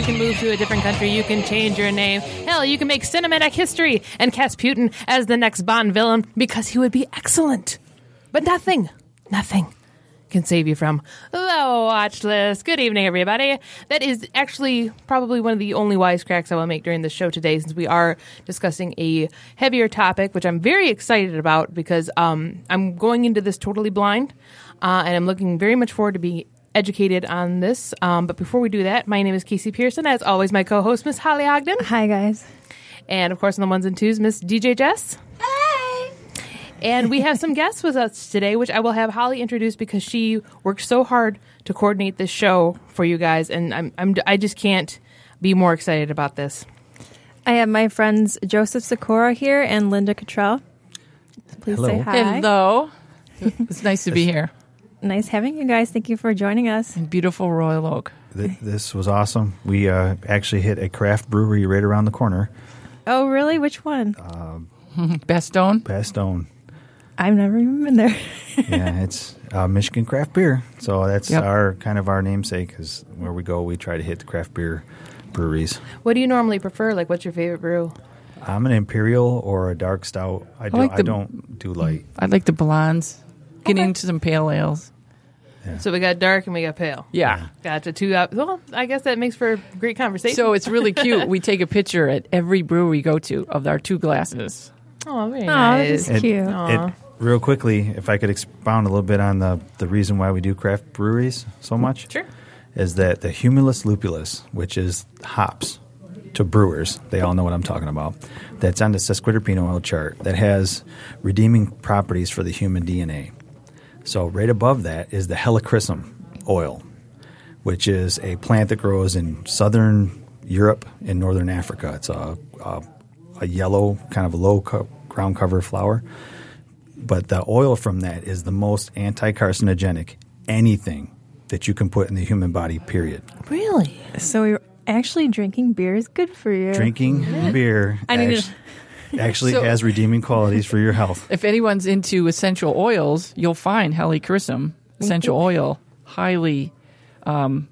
You can move to a different country. You can change your name. Hell, you can make cinematic history and cast Putin as the next Bond villain because he would be excellent. But nothing, nothing can save you from the watch list. Good evening, everybody. That is actually probably one of the only wisecracks I will make during the show today, since we are discussing a heavier topic, which I'm very excited about because um, I'm going into this totally blind, uh, and I'm looking very much forward to being educated on this. Um, but before we do that, my name is Casey Pearson. As always, my co-host Miss Holly Ogden, Hi, guys. and of course on the ones and twos, Miss DJ Jess. And we have some guests with us today, which I will have Holly introduce because she worked so hard to coordinate this show for you guys, and I'm, I'm I just can't be more excited about this. I have my friends Joseph Sikora here and Linda Cottrell. Please say Hello. hi. Hello. it's nice to be here. Nice having you guys. Thank you for joining us. in Beautiful Royal Oak. Th- This was awesome. We uh, actually hit a craft brewery right around the corner, Oh, really? Which one? Bastone. Bastone. I've never even been there. yeah, it's uh, Michigan craft beer. So that's Yep. our kind of our namesake. Because where we go, we try to hit the craft beer breweries. What do you normally prefer? Like, what's your favorite brew? I'm an imperial or a dark stout. I, do, like I the- don't do light. I like the blondes. Get Okay. into some pale ales. So we got dark and we got pale. Yeah. Gotcha. Two up. Well, I guess that makes for a great conversation. So it's really cute. We take a picture at every brewery we go to of our two glasses. oh, very Oh, nice. that's cute. Aw. It, real quickly, if I could expound a little bit on the, the reason why we do craft breweries so much, Sure. is that the humulus lupulus, which is hops to brewers, they all know what I'm talking about, that's on the sesquiterpene oil chart that has redeeming properties for the human DNA. So right above that is the helichrysum oil, which is a plant that grows in southern Europe and northern Africa. It's a, a, a yellow, kind of a low co- ground cover flower. But the oil from that is the most anti carcinogenic anything that you can put in the human body, period. Really? So you're actually drinking beer is good for you. Drinking beer I need to- actu- actually So- has redeeming qualities for your health. If anyone's into essential oils, you'll find helichrysum essential oil highly um,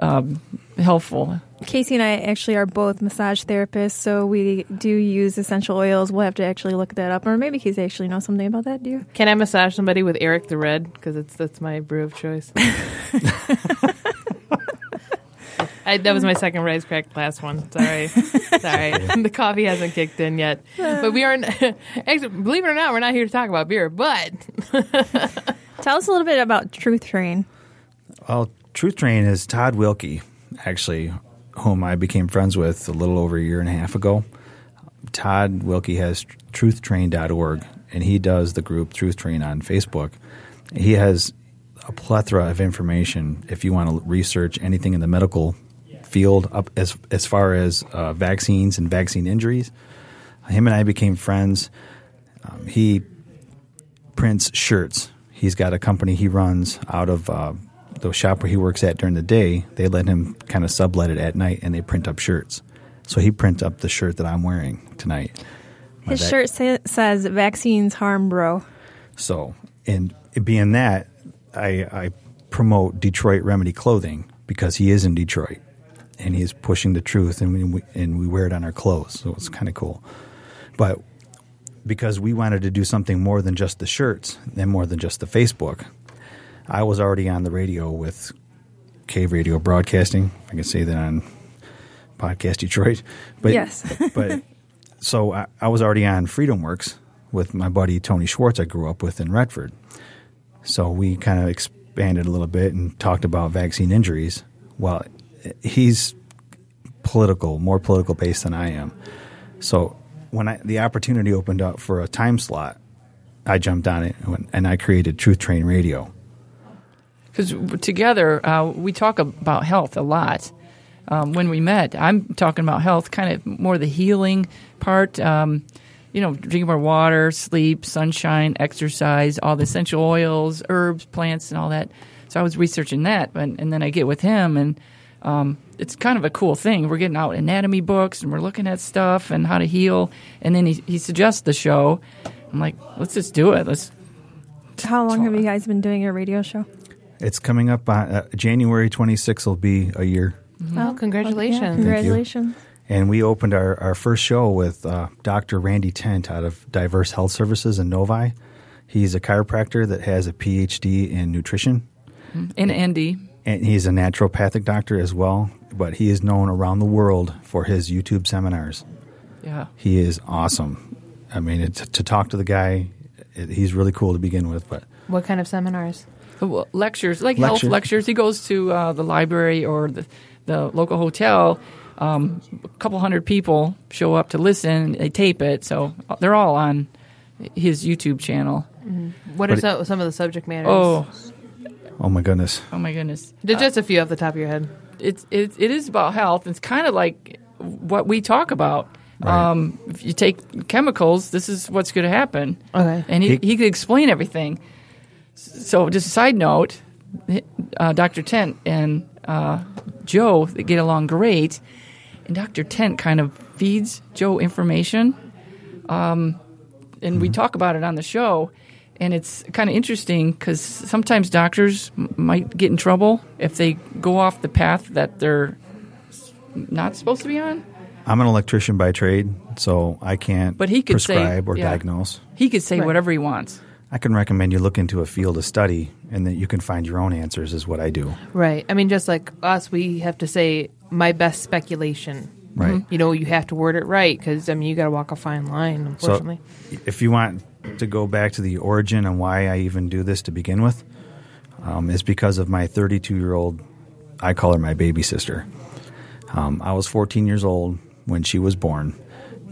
um, helpful. Casey and I actually are both massage therapists, so we do use essential oils. We'll have to actually look that up, or maybe Casey actually knows something about that. Do you? Can I massage somebody with Eric the Red? Because it's that's my brew of choice. I, that was my second rice crack last one. Sorry, sorry. the coffee hasn't kicked in yet. But we aren't. Actually, believe it or not, we're not here to talk about beer. But Tell us a little bit about Truth Train. Well, Truth Train is Todd Wilkie, actually, whom I became friends with a little over a year and a half ago. Todd Wilkie has truthtrain.org, and he does the group Truth Train on Facebook. He has a plethora of information if you want to research anything in the medical field, up as as far as uh, vaccines and vaccine injuries. Him and I became friends. Um, he prints shirts. He's got a company he runs out of uh, the shop where he works at during the day. They let him kind of sublet it at night, and they print up shirts. So he prints up the shirt that I'm wearing tonight. My His shirt sa- says "Vaccines harm, bro." So, and being that, I, I promote Detroit Remedy Clothing because he is in Detroit, and he's pushing the truth, and we and we wear it on our clothes, so it's kind of cool. But because we wanted to do something more than just the shirts and more than just the Facebook, I was already on the radio with Cave Radio Broadcasting. I can say that on Podcast Detroit, but Yes. but so I, I was already on Freedom Works with my buddy Tony Schwartz. I grew up with in Redford. So we kind of expanded a little bit and talked about vaccine injuries. Well, he's political, more political based than I am. So when I, the opportunity opened up for a time slot, I jumped on it and- and I created Truth Train Radio. Because together uh, we talk about health a lot. Um, when we met, I'm talking about health, kind of more the healing part. Um, you know, drinking more water, sleep, sunshine, exercise, all the essential oils, herbs, plants, and all that. So I was researching that, and, and then I get with him, and um, it's kind of a cool thing. We're getting out anatomy books, and we're looking at stuff and how to heal. And then he, he suggests the show. I'm like, let's just do it. Let's. How long have you guys been doing your radio show? It's coming up on uh, January 26th will be a year. Oh, congratulations. Yeah, congratulations. And we opened our, our first show with uh, Dr. Randy Tent out of Diverse Health Services in Novi. He's a chiropractor that has a PhD in nutrition, And Andy, and he's a naturopathic doctor as well. But he is known around the world for his YouTube seminars. yeah. He is awesome. I mean, it, to talk to the guy, it, he's really cool to begin with. But What kind of seminars? Lectures, like health lectures. He goes to uh, the library or the, the local hotel. Um, a couple hundred people show up to listen. They tape it, so they're all on his YouTube channel. What are so, some of the subject matters? Oh, oh my goodness, oh my goodness! Just just a few off the top of your head. It's it, it is about health. It's kind of like what we talk about. Right. Um, if you take chemicals, this is what's going to happen. Okay. and he, He- he could explain everything. So, just a side note, uh, Dr. Tent and uh, Joe they get along great, and Dr. Tent kind of feeds Joe information, um, and we talk about it on the show. And it's kind of interesting because sometimes doctors m- might get in trouble if they go off the path that they're s- not supposed to be on. I'm an electrician by trade, so I can't But he could say- prescribe or yeah. diagnose. He could say Right. whatever he wants. I can recommend you look into a field of study and that you can find your own answers, is what I do. Right. I mean, just like us, we have to say my best speculation. Right. You know, you have to word it right because I mean, you got to walk a fine line. Unfortunately. So, if you want to go back to the origin and why I even do this to begin with, um, is because of my 32 year old, I call her my baby sister. Um, I was 14 years old when she was born,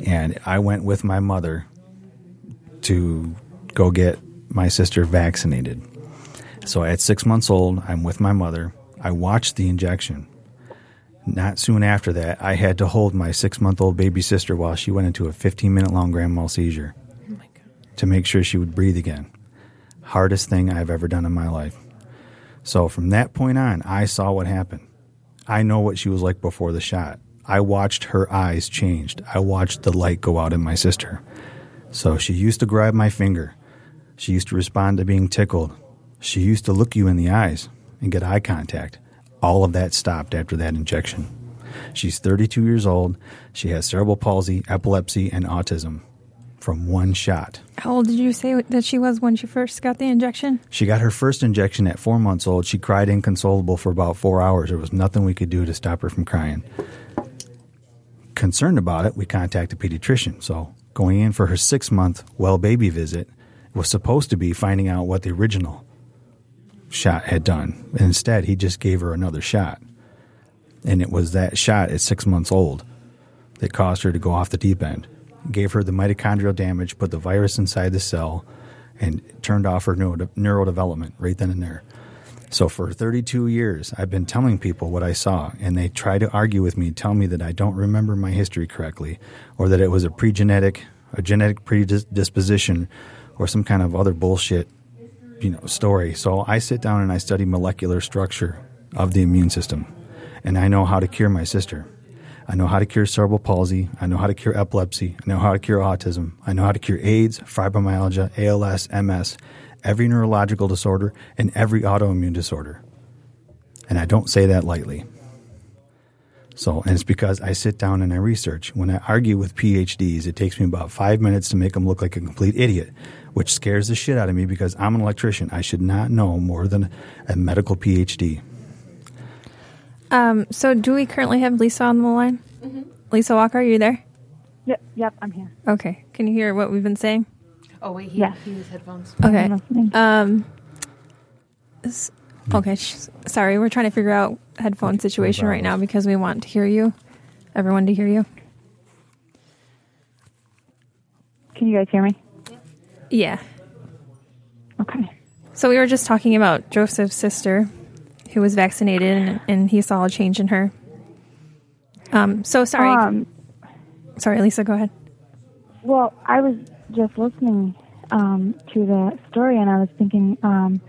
and I went with my mother to go get my sister vaccinated. So at six months old, I'm with my mother. I watched the injection. Not soon after that, I had to hold my six month old baby sister while she went into a 15 minute long grand mal seizure. To make sure she would breathe again. Hardest thing I've ever done in my life. So from that point on, I saw what happened. I know what she was like before the shot. I watched her eyes changed. I watched the light go out in my sister. So she used to grab my finger. She used to respond to being tickled. She used to look you in the eyes and get eye contact. All of that stopped after that injection. She's 32 years old. She has cerebral palsy, epilepsy, and autism from one shot. How old did you say that she was when she first got the injection? She got her first injection at four months old. She cried inconsolable for about four hours. There was nothing we could do to stop her from crying. Concerned about it, we contacted a pediatrician. So, going in for her six month well baby visit was supposed to be finding out what the original shot had done. And instead, he just gave her another shot. And it was that shot at six months old that caused her to go off the deep end. Gave her the mitochondrial damage, put the virus inside the cell, and turned off her neuro- neurodevelopment right then and there. So for 32 years, I've been telling people what I saw, and they try to argue with me, tell me that I don't remember my history correctly, or that it was a pregenetic, a genetic predisposition, or some kind of other bullshit, you know, story. So I sit down and I study molecular structure of the immune system, and I know how to cure my sister. I know how to cure cerebral palsy. I know how to cure epilepsy. I know how to cure autism. I know how to cure AIDS, fibromyalgia, ALS, MS, every neurological disorder, and every autoimmune disorder. And I don't say that lightly. So, and it's because I sit down and I research. When I argue with PhDs, it takes me about five minutes to make them look like a complete idiot, which scares the shit out of me because I'm an electrician. I should not know more than a medical PhD. Um, so do we currently have Lisa on the line? Lisa Walker, are you there? Yep, yep, I'm here. Okay. Can you hear what we've been saying? Oh wait, he, Yeah. he has headphones. Okay. Um. s- Okay. Sh- sorry, we're trying to figure out headphone situation right now because we want to hear you, everyone to hear you. Can you guys hear me? Yeah. Okay. So we were just talking about Joseph's sister, who was vaccinated, and, and he saw a change in her. Um. So sorry. Um, sorry, Lisa. Go ahead. Well, I was just listening um, to the story, and I was thinking, um,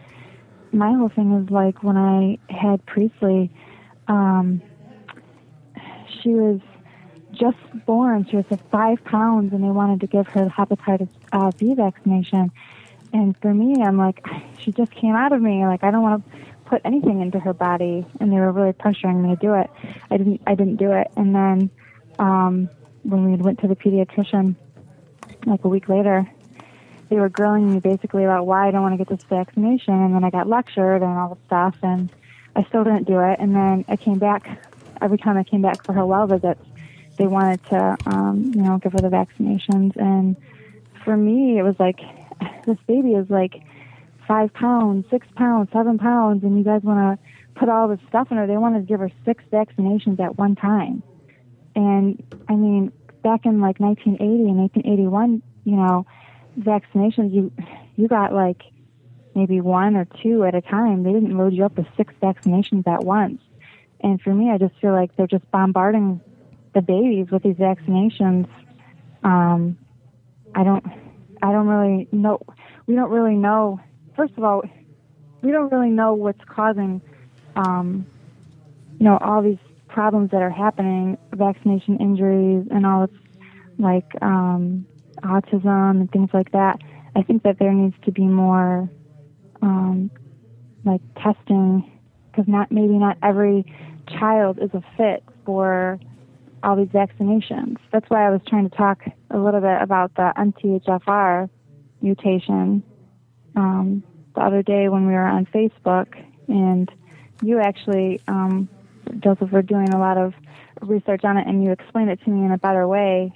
my whole thing is like when I had Priestley, um, she was just born. She was at five pounds, and they wanted to give her the hepatitis uh, B vaccination. And for me, I'm like, she just came out of me. Like I don't want to put anything into her body, and they were really pressuring me to do it. I didn't. I didn't do it. And then um, when we went to the pediatrician, like a week later, they were grilling me basically about why I don't want to get this vaccination, and then I got lectured and all the stuff, and I still didn't do it. And then I came back. Every time I came back for her well visits, they wanted to, um, you know, give her the vaccinations. And for me, it was like, this baby is like five pounds, six pounds, seven pounds, and you guys want to put all this stuff in her. They wanted to give her six vaccinations at one time. And I mean, back in like 1980 and 1981, you know, vaccinations, you you got like maybe one or two at a time. They didn't load you up with six vaccinations at once. And for me, I just feel like they're just bombarding the babies with these vaccinations. Um, I don't, I don't really know. We don't really know. First of all, we don't really know what's causing, um, you know, all these problems that are happening, vaccination injuries and all this, like um, autism and things like that. I think that there needs to be more, um, like testing, because not maybe not every child is a fit for all these vaccinations. That's why I was trying to talk a little bit about the MTHFR mutation um, the other day when we were on Facebook, and you actually, um, Joseph, were doing a lot of research on it, and you explained it to me in a better way,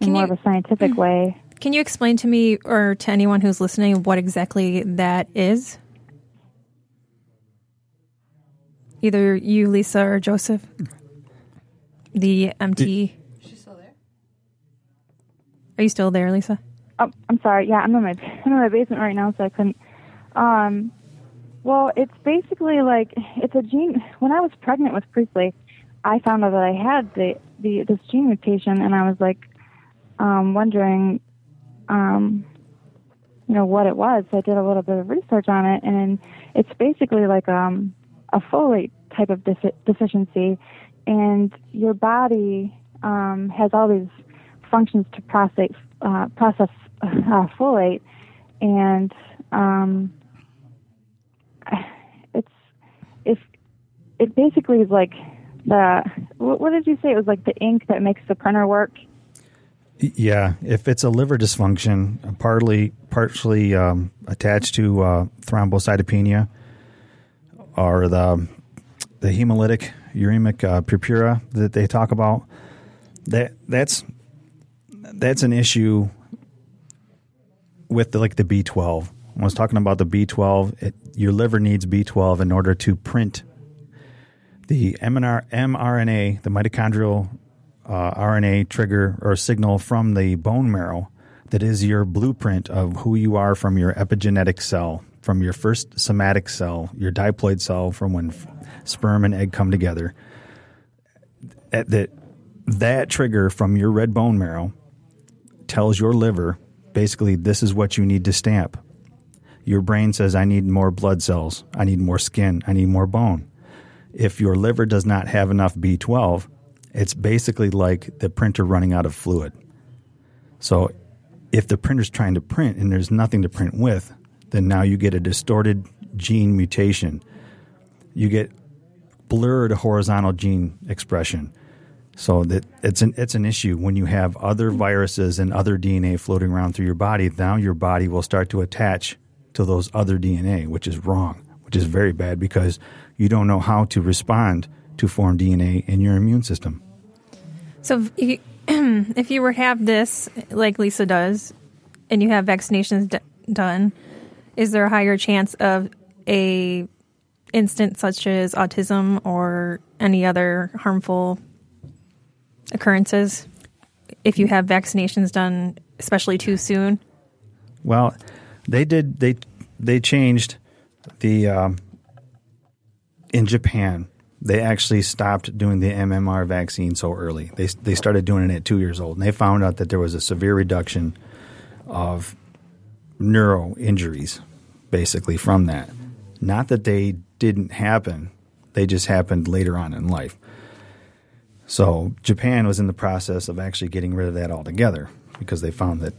in more you- of a scientific way. Can you explain to me or to anyone who's listening what exactly that is? Either you, Lisa, or Joseph. The MT. She's still there. Are you still there, Lisa? Oh, I'm sorry. Yeah, I'm in my I'm in my basement right now, so I couldn't. Um, well, it's basically like it's a gene. When I was pregnant with Priestley, I found out that I had the the this gene mutation, and I was like um, wondering, um, you know, what it was. So I did a little bit of research on it, and it's basically like um, a folate type of defi- deficiency, and your body um, has all these functions to process uh, process uh, folate, and um, it's if it basically is like the what, what did you say? It was like the ink that makes the printer work. Yeah, if it's a liver dysfunction, partly partially um, attached to uh, thrombocytopenia or the the hemolytic uremic uh, purpura that they talk about, that that's that's an issue with the, like the B12. I was talking about the B12. It, your liver needs B12 in order to print the mRNA, the mitochondrial uh, RNA trigger or signal from the bone marrow that is your blueprint of who you are from your epigenetic cell, from your first somatic cell, your diploid cell from when f- sperm and egg come together. At that that trigger from your red bone marrow tells your liver basically this is what you need to stamp. Your brain says I need more blood cells, I need more skin, I need more bone. If your liver does not have enough B12, it's basically like the printer running out of fluid. So if the printer's trying to print and there's nothing to print with, then now you get a distorted gene mutation. You get blurred horizontal gene expression. So that it's an it's an issue when you have other viruses and other DNA floating around through your body. Now your body will start to attach to those other DNA, which is wrong, which is very bad because you don't know how to respond to foreign DNA in your immune system. So if you, if you were to have this, like Lisa does, and you have vaccinations d- done, is there a higher chance of a instance such as autism or any other harmful occurrences if you have vaccinations done, especially too soon? Well, they did. They they changed the um, in Japan. they actually stopped doing the MMR vaccine so early. They they started doing it at two years old, and they found out that there was a severe reduction of neuro injuries, basically from that. Not that they didn't happen; they just happened later on in life. So Japan was in the process of actually getting rid of that altogether because they found that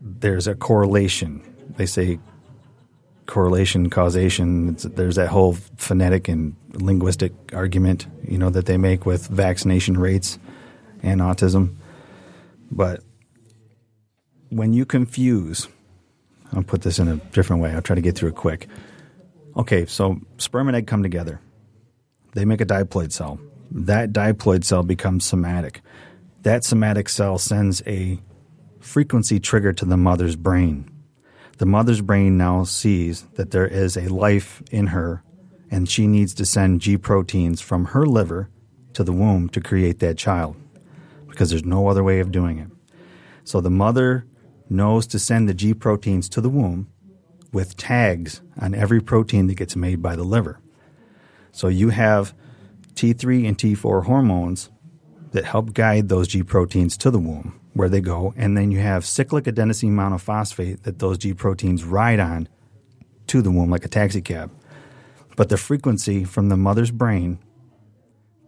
there's a correlation. They say correlation, causation. It's, there's that whole phonetic and linguistic argument, you know, that they make with vaccination rates and autism. But when you confuse, I'll put this in a different way. I'll try to get through it quick. Okay, so sperm and egg come together. They make a diploid cell. That diploid cell becomes somatic. That somatic cell sends a frequency trigger to the mother's brain. The mother's brain now sees that there is a life in her, and she needs to send G proteins from her liver to the womb to create that child because there's no other way of doing it. So the mother knows to send the G proteins to the womb with tags on every protein that gets made by the liver. So you have T3 and T4 hormones that help guide those G proteins to the womb where they go, and then you have cyclic adenosine monophosphate that those G proteins ride on to the womb like a taxi cab. But the frequency from the mother's brain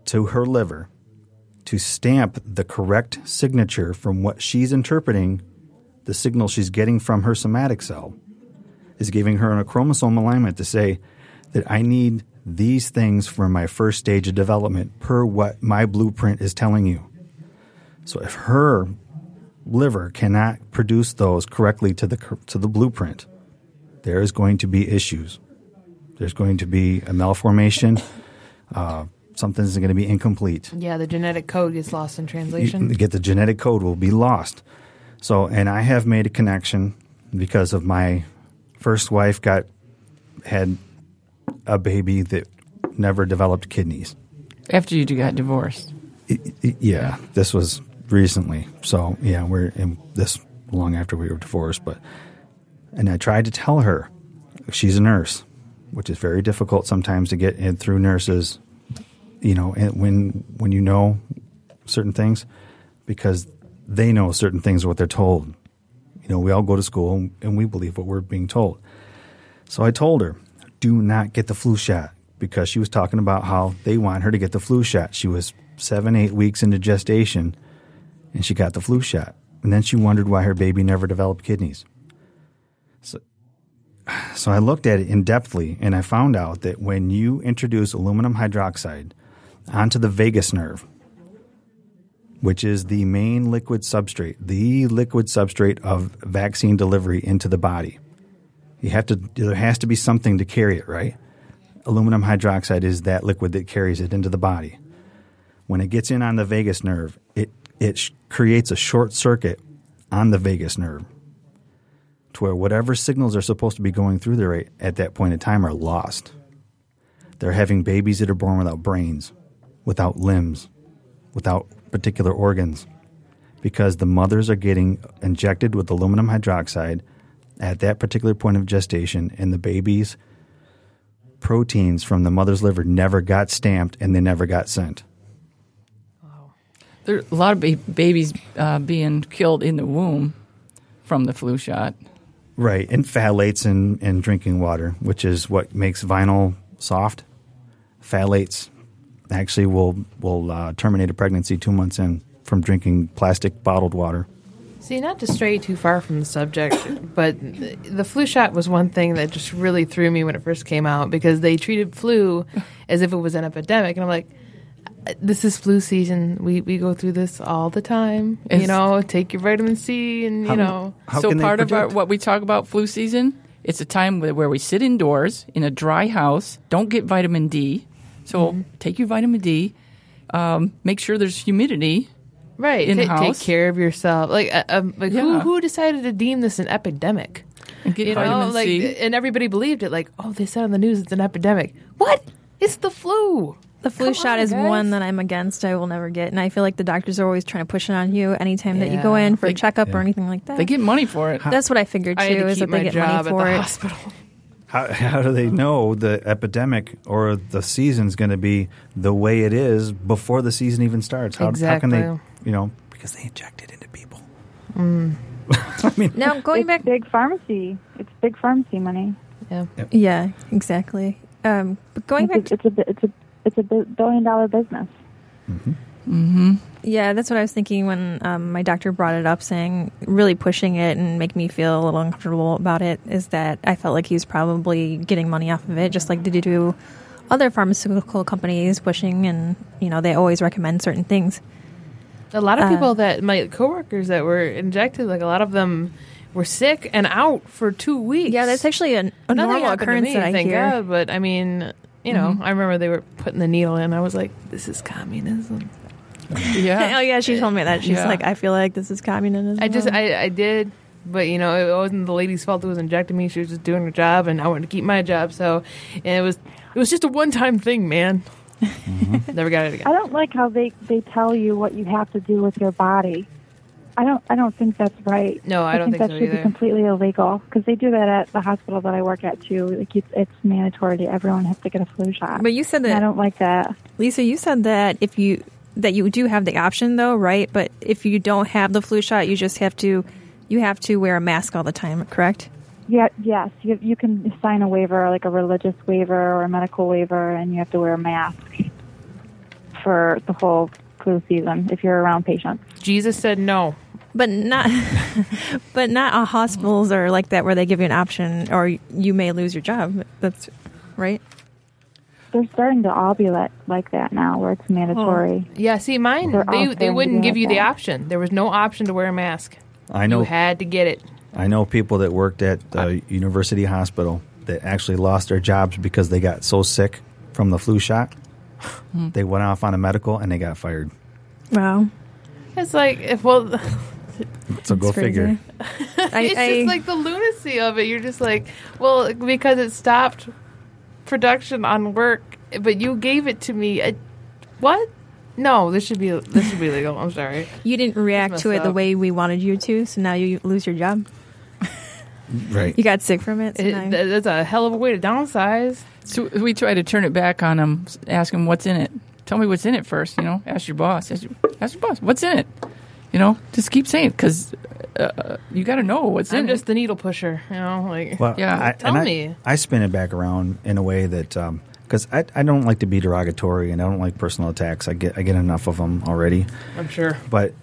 to her liver to stamp the correct signature from what she's interpreting, the signal she's getting from her somatic cell, is giving her a chromosome alignment to say that I need these things for my first stage of development per what my blueprint is telling you. So if her liver cannot produce those correctly to the to the blueprint, there is going to be issues. There's going to be a malformation. Uh, something's going to be incomplete. Yeah, the genetic code gets lost in You translation. get the genetic code will be lost. So, and I have made a connection because of my first wife got had a baby that never developed kidneys. After you got divorced. I- I- yeah, this was recently. So yeah, we're in this long after we were divorced. But and I tried to tell her she's a nurse, which is very difficult sometimes to get in through nurses. You know, when when you know certain things, because they know certain things what they're told. You know, we all go to school and we believe what we're being told. So I told her, do not get the flu shot because she was talking about how they want her to get the flu shot. She was seven, eight weeks into gestation and she got the flu shot. And then she wondered why her baby never developed kidneys. So, so I looked at it in depthly and I found out that when you introduce aluminum hydroxide onto the vagus nerve, which is the main liquid substrate, the liquid substrate of vaccine delivery into the body. You have to there has to be something to carry it, right? Aluminum hydroxide is that liquid that carries it into the body. When it gets in on the vagus nerve, it it sh- creates a short circuit on the vagus nerve to where whatever signals are supposed to be going through there at that point in time are lost. They're having babies that are born without brains, without limbs, without particular organs because the mothers are getting injected with aluminum hydroxide at that particular point of gestation, and the baby's proteins from the mother's liver never got stamped and they never got sent. There are a lot of ba- babies uh, being killed in the womb from the flu shot. Right, and phthalates in, in drinking water, which is what makes vinyl soft. Phthalates actually will will uh, terminate a pregnancy two months in from drinking plastic bottled water. See, not to stray too far from the subject, but the, the flu shot was one thing that just really threw me when it first came out because they treated flu as if it was an epidemic, and I'm like, this is flu season. We we go through this all the time. you know, take your vitamin C, and you know, How so can they part of our, what we talk about flu season, it's a time where, where we sit indoors in a dry house, don't get vitamin D. So Mm-hmm. take your vitamin D. Um, make sure there's humidity. right? in the ta- take care of yourself. Like, uh, um, like who Yeah. who decided to deem this an epidemic? And get You know, vitamin like, C. and everybody believed it. Like, oh, they said on the news it's an epidemic. What? It's the flu. The flu Come shot on, is guys. one that I'm against. I will never get, and I feel like the doctors are always trying to push it on you anytime that you go in for They- a checkup yeah. or anything like that. They get money for it. That's what I figured too. I had to is keep that they my get job money at for the it. hospital. How, how do they know the epidemic or the season's going to be the way it is before the season even starts? How, how can they, Exactly. you know, because they inject it into people. I mean, Now going it's back, big pharmacy. It's big pharmacy money. Yeah. yeah, exactly. Um, but going back, It's a, it's a bi- it's a it's a billion dollar business. Yeah, that's what I was thinking when um, my doctor brought it up, saying really pushing it and making me feel a little uncomfortable about it. Is that I felt like he was probably getting money off of it, just like did you do other pharmaceutical companies pushing, and you know they always recommend certain things. A lot of Uh, people that my coworkers that were injected, like a lot of them were sick and out for two weeks. Yeah, that's actually a, a Nothing normal happened to occurrence me, that I thank hear. Mm-hmm. God, but I mean, you know, I remember they were putting the needle in. I was like, "This is communism." Yeah. oh yeah, she told me that. She's Yeah. like, I feel like this is communism. I just, I, I did, but you know, it wasn't the lady's fault that was injecting me. She was just doing her job, and I wanted to keep my job. So, and it was, it was just a one-time thing, man. Mm-hmm. Never got it again. I don't like how they they tell you what you have to do with your body. I don't I don't think that's right. No, I don't think think that so should either. be completely illegal because they do that at the hospital that I work at too. Like it's, it's mandatory to everyone has to get a flu shot. But you said And I don't like that. Lisa. You said that if you that you do have the option though, right? But if you don't have the flu shot, you just have to you have to wear a mask all the time, correct? Yeah, yes, you you can sign a waiver, like a religious waiver or a medical waiver, and you have to wear a mask for the whole flu season if you're around patients. Jesus said no. But not, but not all hospitals are like that where they give you an option or you may lose your job. That's right. They're starting to all be like like that now, where it's mandatory. Yeah, see, mine They're they they wouldn't do give you the that. option. There was no option to wear a mask. I know You had to get it. I know people that worked at the university hospital that actually lost their jobs because they got so sick from the flu shot. Hmm. They went off on a medical and they got fired. Wow. It's like, if well, So go crazy. figure. I, it's I- just like the lunacy of it. You're just like, well, because it stopped production on work, but you gave it to me. I, what? No, this should be this should be legal. I'm sorry. you didn't react to it the way we wanted you to, so now you lose your job. Right. You got sick from it. So It, that's a hell of a way to downsize. So we try to turn it back on them, ask them what's in it. Tell me what's in it first, you know? Ask your boss. Ask your, ask your boss, what's in it? You know, just keep saying because uh, you got to know what's I'm in just it. the needle pusher. You know, like Well, Yeah. I, Tell and I- me. I, spin it back around in a way that because I, I don't like to be derogatory and I don't like personal attacks. I get I get enough of them already. I'm sure. But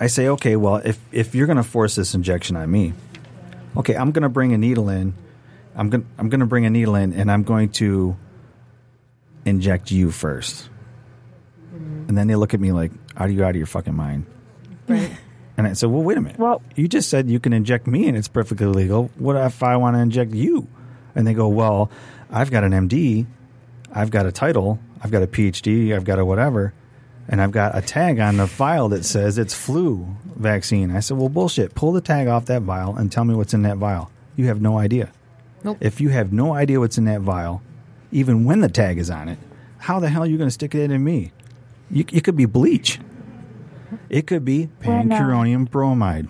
I say, okay, well, if if you're going to force this injection on me, okay, I'm going to bring a needle in. I'm going I'm going to bring a needle in, and I'm going to inject you 1st And then they look at me like, "Are you out of your fucking mind?" Right. And I said, "Well, wait a minute. Well- you just said you can inject me, and it's perfectly legal. What if I want to inject you?" And they go, "Well, I've got an MD, I've got a title, I've got a PhD, I've got a whatever, and I've got a tag on the vial that says it's flu vaccine." I said, "Well, bullshit. Pull the tag off that vial and tell me what's in that vial. You have no idea. Nope. If you have no idea what's in that vial, even when the tag is on it, how the hell are you going to stick it in me? You, it could be bleach." It could be When, uh, pancuronium bromide.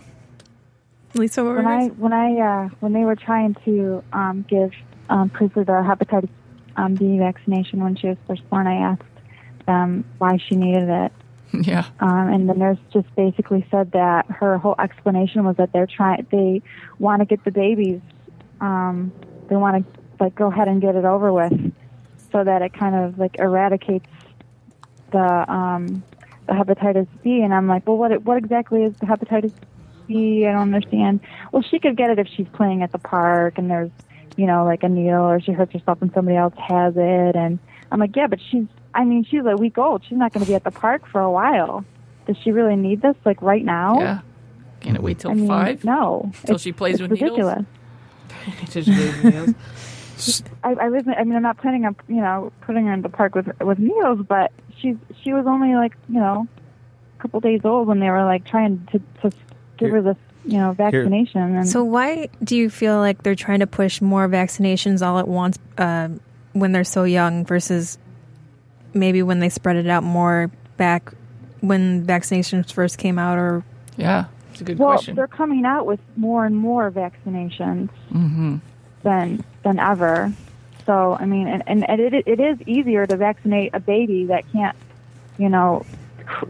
Lisa, what were when I you when I uh, when they were trying to um, give um, Priestley the hepatitis um, B vaccination when she was first born, I asked them why she needed it, yeah. um, and the nurse just basically said that her whole explanation was that they're trying they want to get the babies, um, they want to like go ahead and get it over with, so that it kind of like eradicates the um, the hepatitis B. And I'm like, well, what what exactly is the hepatitis B? I don't understand. Well, she could get it if she's playing at the park and there's, you know, like a needle or she hurts herself and somebody else has it. And I'm like, yeah, but she's, I mean, she's a week old. She's not going to be at the park for a while. Does she really need this like right now? Yeah. Can it wait till I mean, five? No. Till she plays it's with needles? ridiculous. Just. I, I was. I mean, I'm not planning on you know putting her in the park with with needles, but she's she was only like you know a couple days old when they were like trying to to give her this you know vaccination. And So why do you feel like they're trying to push more vaccinations all at once uh, when they're so young versus maybe when they spread it out more back when vaccinations first came out or Yeah. It's a good question. well, question. they're coming out with more and more vaccinations Mm-hmm. than than ever. So I mean, and, and it it is easier to vaccinate a baby that can't, you know,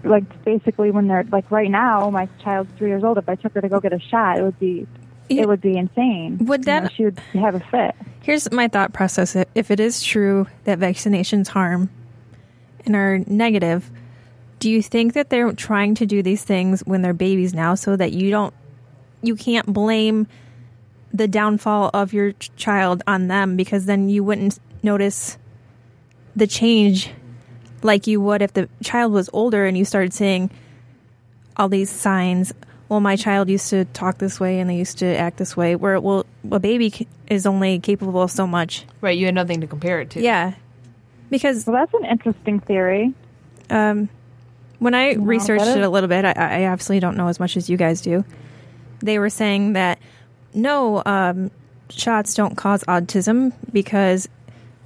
like basically when they're like right now, my child's three years old. If I took her to go get a shot, it would be it would be insane. Would You know, that- she would have a fit? Here's my thought process. If it is true that vaccinations harm and are negative, do you think that they're trying to do these things when they're babies now so that you don't you can't blame the downfall of your ch- child on them because then you wouldn't notice the change like you would if the child was older and you started seeing all these signs well my child used to talk this way and they used to act this way where well a baby c- is only capable of so much Right, you had nothing to compare it to. yeah because Well, that's an interesting theory. um, when I No, researched it a little bit, I, I obviously don't know as much as you guys do. They were saying that no, um, shots don't cause autism because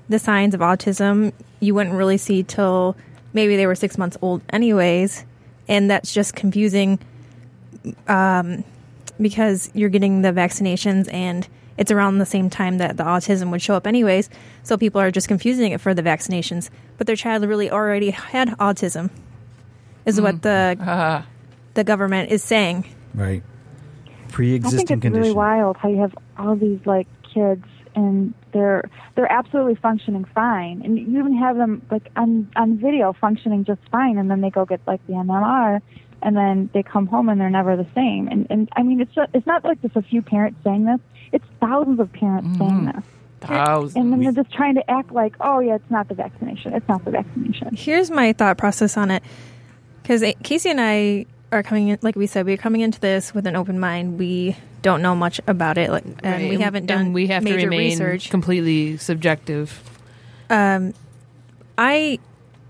the signs of autism you wouldn't really see till maybe they were six months old, anyways, and that's just confusing. Um, because you're getting the vaccinations and it's around the same time that the autism would show up anyways so people are just confusing it for the vaccinations but their child really already had autism is what the Ah, the government is saying Right. I think Pre-existing it's condition. really wild how you have all these like kids and they're they're absolutely functioning fine, and you even have them like on on video functioning just fine, and then they go get like the MMR, and then they come home and they're never the same. And and I mean it's just, it's not like just a few parents saying this; it's thousands of parents mm. saying this, thousands. and then they're just trying to act like, oh yeah, it's not the vaccination, it's not the vaccination. here's my thought process on it because casey and i are coming in like we said we're coming into this with an open mind we don't know much about it like, and Right, we haven't done and we have to remain research completely subjective. um, I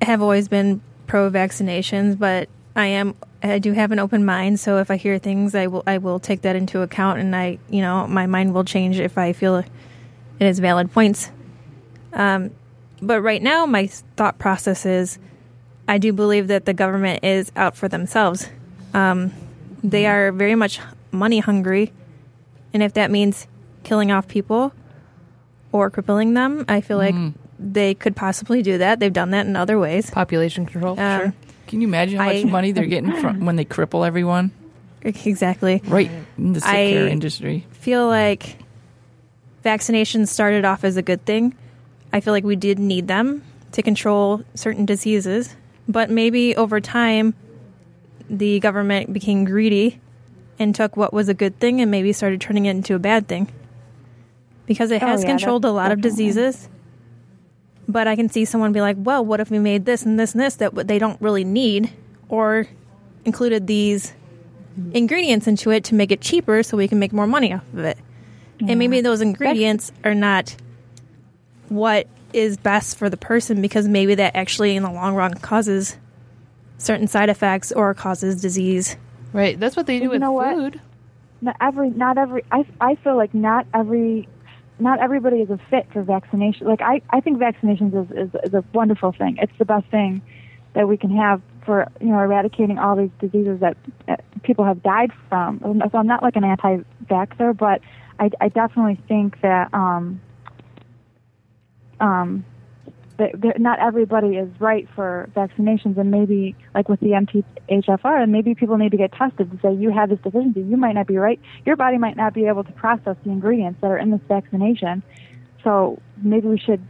have always been pro vaccinations, but I am I do have an open mind. So if I hear things, I will I will take that into account, and I you know my mind will change if I feel it is valid points. Um, but right now, my thought process is I do believe that the government is out for themselves. Um, they are very much money hungry, and if that means killing off people or crippling them, I feel like they could possibly do that. They've done that in other ways. Population control, Um, sure. Can you imagine how much I- money they're getting from when they cripple everyone? Exactly. Right in the sick I- care industry. feel like vaccinations started off as a good thing. I feel like we did need them to control certain diseases, but maybe over time the government became greedy and took what was a good thing and maybe started turning it into a bad thing. Because it Oh, has yeah, controlled a lot of diseases. But I can see someone be like, "Well, what if we made this and this and this that they don't really need or included these ingredients into it to make it cheaper so we can make more money off of it. And maybe those ingredients are not what is best for the person because maybe that actually in the long run causes certain side effects or causes disease. Right, that's what they do You with know what? food. not every not every I I feel like not every not everybody is a fit for vaccination. Like I I think vaccinations is is, is a wonderful thing. It's the best thing that we can have for you know eradicating all these diseases that uh, people have died from. So I'm not like an anti-vaxxer, but I I definitely think that um um that, not everybody is right for vaccinations, and maybe like with the MTHFR, and maybe people need to get tested to say you have this deficiency. You might not be right. Your body might not be able to process the ingredients that are in this vaccination. So maybe we should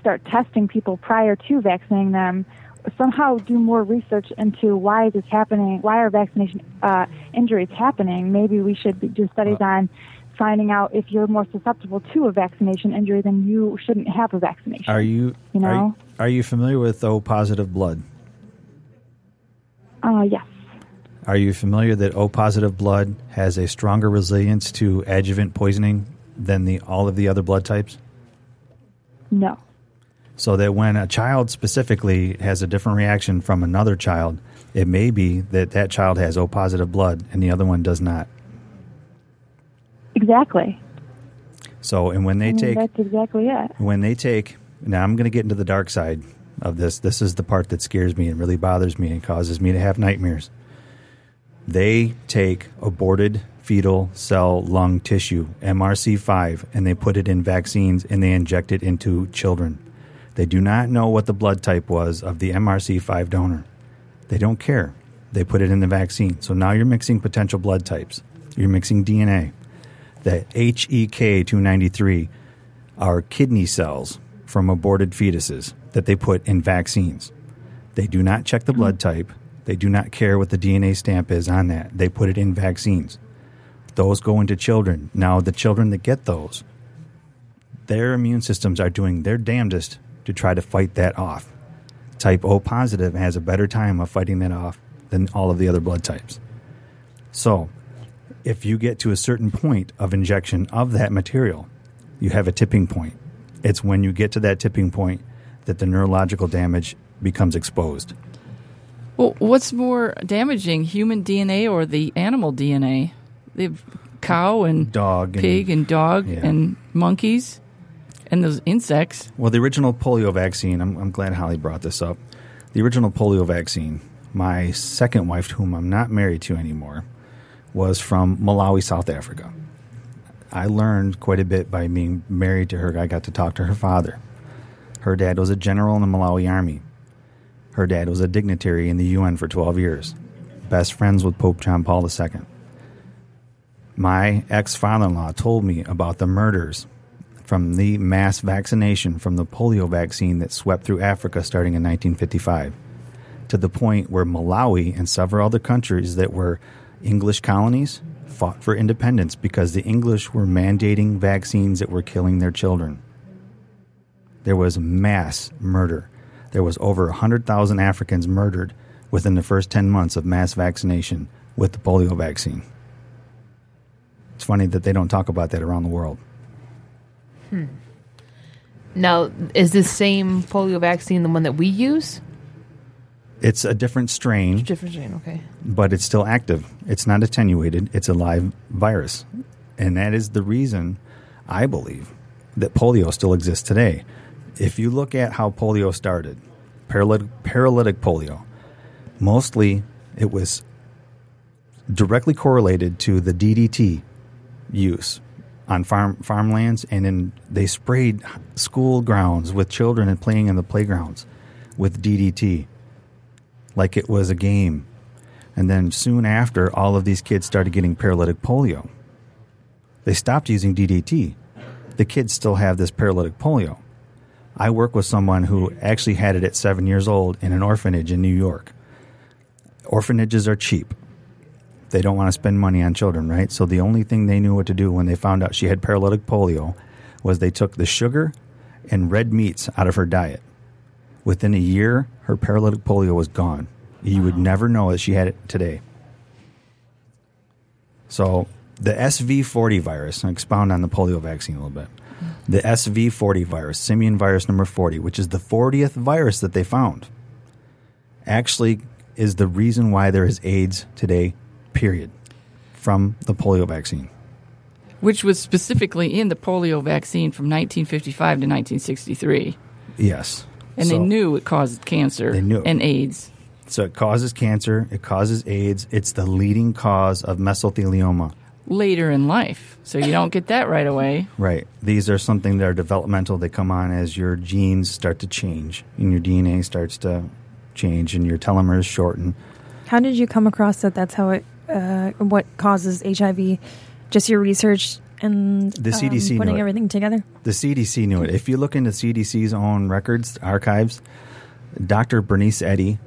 start testing people prior to vaccinating them. Somehow do more research into why is this happening? Why are vaccination uh, injuries happening? Maybe we should do studies on finding out if you're more susceptible to a vaccination injury, then you shouldn't have a vaccination. Are you, You are, know? you are you familiar with O positive blood? Uh, yes. Are you familiar that O positive blood has a stronger resilience to adjuvant poisoning than the all of the other blood types? No. So that when a child specifically has a different reaction from another child, it may be that that child has O positive blood and the other one does not. Exactly. So, and when they I mean, take that's exactly it. when they take now i'm going to get into the dark side of this this is the part that scares me and really bothers me and causes me to have nightmares they take aborted fetal cell lung tissue, MRC5, and they put it in vaccines and they inject it into children. They do not know what the blood type was of the MRC5 donor. They don't care. They put it in the vaccine. So now you're mixing potential blood types. You're mixing DNA. The HEK 293 are kidney cells from aborted fetuses that they put in vaccines. They do not check the blood type. They do not care what the DNA stamp is on that. They put it in vaccines. Those go into children. Now, the children that get those, their immune systems are doing their damnedest to try to fight that off. Type O positive has a better time of fighting that off than all of the other blood types. So, if you get to a certain point of injection of that material, you have a tipping point. It's when you get to that tipping point that the neurological damage becomes exposed. Well, what's more damaging, human DNA or the animal DNA? The cow and Dog and- pig and dog Yeah. and monkeys and those insects. Well, the original polio vaccine, I'm, I'm glad Holly brought this up. The original polio vaccine, my second wife, whom I'm not married to anymore, was from Malawi, South Africa. I learned quite a bit by being married to her. I got to talk to her father. Her dad was a general in the Malawi army. Her dad was a dignitary in the UN for 12 years, best friends with Pope John Paul II. My ex father in law told me about the murders from the mass vaccination from the polio vaccine that swept through Africa starting in 1955 to the point where Malawi and several other countries that were English colonies fought for independence because the English were mandating vaccines that were killing their children. There was mass murder. There was over 100,000 Africans murdered within the first 10 months of mass vaccination with the polio vaccine. It's funny that they don't talk about that around the world. Hmm. Now, is this same polio vaccine the one that we use? It's a different strain, Different strain, okay. but it's still active. It's not attenuated. It's a live virus. And that is the reason I believe that polio still exists today. If you look at how polio started, paralytic, paralytic polio, mostly it was directly correlated to the DDT use on farm farmlands and in they sprayed school grounds with children and playing in the playgrounds with DDT like it was a game. And then soon after, all of these kids started getting paralytic polio. They stopped using DDT. The kids still have this paralytic polio. I work with someone who actually had it at seven years old in an orphanage in New York. Orphanages are cheap. They don't want to spend money on children, right? So the only thing they knew what to do when they found out she had paralytic polio was they took the sugar and red meats out of her diet. Within a year, her paralytic polio was gone. You would never know that she had it today. So, the SV40 virus, I'll expound on the polio vaccine a little bit. The SV40 virus, simian virus number 40, which is the 40th virus that they found, actually is the reason why there is AIDS today, period, from the polio vaccine. which was specifically in the polio vaccine from 1955 to 1963. Yes. And they knew it caused cancer They knew. and AIDS. So it causes cancer, it causes AIDS, it's the leading cause of mesothelioma. later in life. So you don't get that right away. Right. These are something that are developmental. They come on as your genes start to change and your DNA starts to change and your telomeres shorten. How did you come across that? That's how it. Uh, what causes HIV? Just your research and The um, CDC knew putting it. everything together. The CDC knew it. If you look into CDC's own records, archives, Dr. Bernice Eddy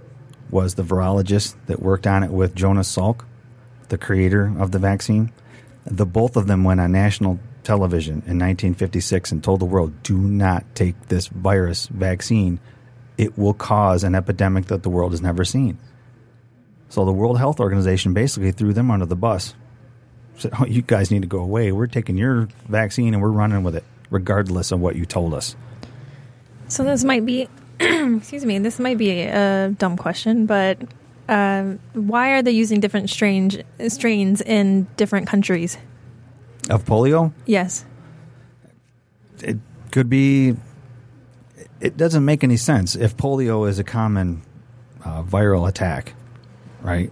was the virologist that worked on it with Jonas Salk, the creator of the vaccine. The both of them went on national television in 1956 and told the world, "Do not take this virus vaccine. It will cause an epidemic that the world has never seen." So the World Health Organization basically threw them under the bus. Said, "Oh, you guys need to go away. We're taking your vaccine and we're running with it, regardless of what you told us." So this might be, excuse me, this might be a dumb question, but um, why are they using different strange strains in different countries? Of polio, Yes. it could be. It doesn't make any sense if polio is a common uh, viral attack, right?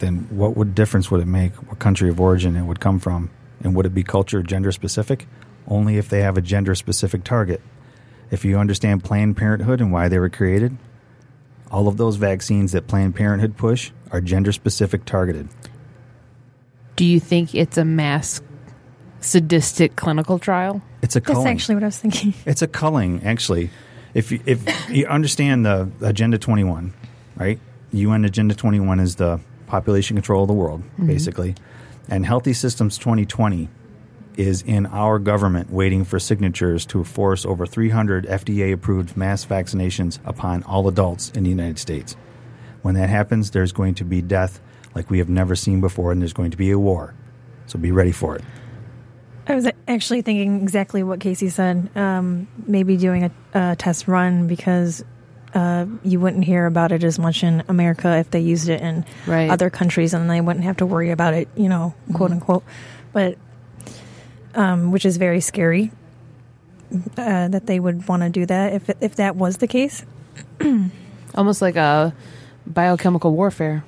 Then what would difference would it make? What country of origin it would come from, and would it be culture gender specific? Only if they have a gender specific target. If you understand Planned Parenthood and why they were created, all of those vaccines that Planned Parenthood push are gender specific targeted. Do you think it's a mass sadistic clinical trial? It's a culling. That's actually what I was thinking. It's a culling, actually. If you, if you understand the Agenda 21, right? UN Agenda 21 is the population control of the world, basically. And Healthy Systems 2020 is in our government waiting for signatures to force over 300 FDA approved mass vaccinations upon all adults in the United States. When that happens, there's going to be death like we have never seen before, and there's going to be a war. So be ready for it. I was actually thinking exactly what Casey said. Um, maybe doing a, a test run because uh, you wouldn't hear about it as much in America if they used it in Right. other countries, and they wouldn't have to worry about it, you know, quote unquote. But um, which is very scary uh, that they would want to do that if if that was the case. Almost like a biochemical warfare.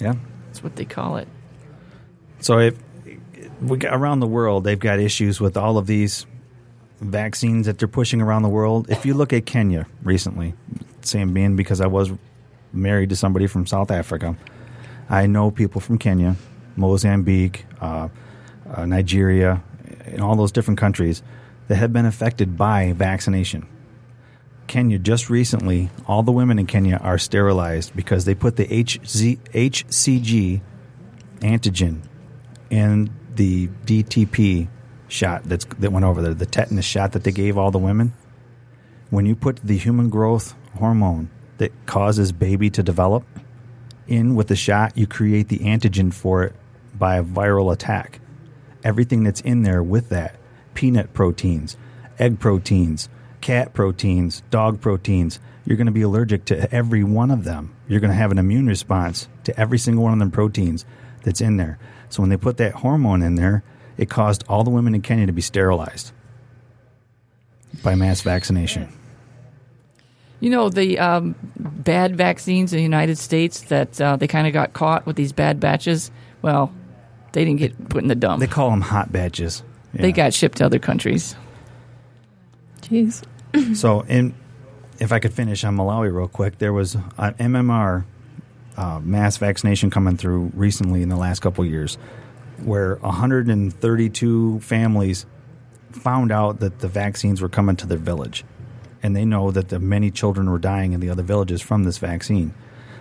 Yeah. That's what they call it. So if we got, around the world, they've got issues with all of these vaccines that they're pushing around the world. If you look at Kenya recently, same being because I was married to somebody from South Africa, I know people from Kenya, Mozambique, uh, uh, Nigeria, and all those different countries that have been affected by vaccination. Kenya just recently, all the women in Kenya are sterilized because they put the HZ, HCG antigen in the DTP shot that's that went over there, the tetanus shot that they gave all the women. When you put the human growth hormone that causes baby to develop in with the shot, you create the antigen for it by a viral attack. Everything that's in there with that peanut proteins, egg proteins, cat proteins, dog proteins you're going to be allergic to every one of them. You're going to have an immune response to every single one of them proteins that's in there. So when they put that hormone in there, it caused all the women in Kenya to be sterilized by mass vaccination. You know the um, bad vaccines in the United States that uh, they kind of got caught with these bad batches. Well, they didn't get put in the dump. They call them hot batches. They got shipped to other countries. Jeez. So, in, if I could finish on Malawi real quick, there was an MMR uh, mass vaccination coming through recently in the last couple of years, where 132 families found out that the vaccines were coming to their village, and they know that the many children were dying in the other villages from this vaccine.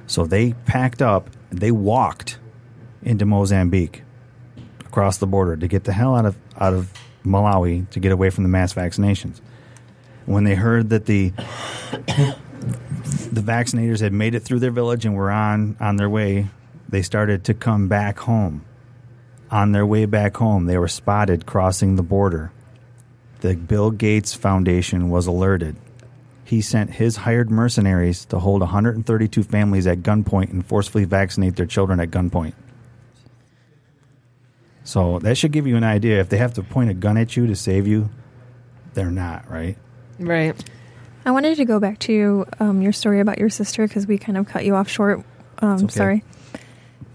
So they packed up, they walked into Mozambique across the border to get the hell out of out of Malawi to get away from the mass vaccinations when they heard that the the vaccinators had made it through their village and were on on their way, they started to come back home. On their way back home, they were spotted crossing the border. The Bill Gates Foundation was alerted. He sent his hired mercenaries to hold 132 families at gunpoint and forcefully vaccinate their children at gunpoint. So that should give you an idea. If they have to point a gun at you to save you, they're not, right? Right. I wanted to go back to um, your story about your sister because we kind of cut you off short. Um, okay. Sorry.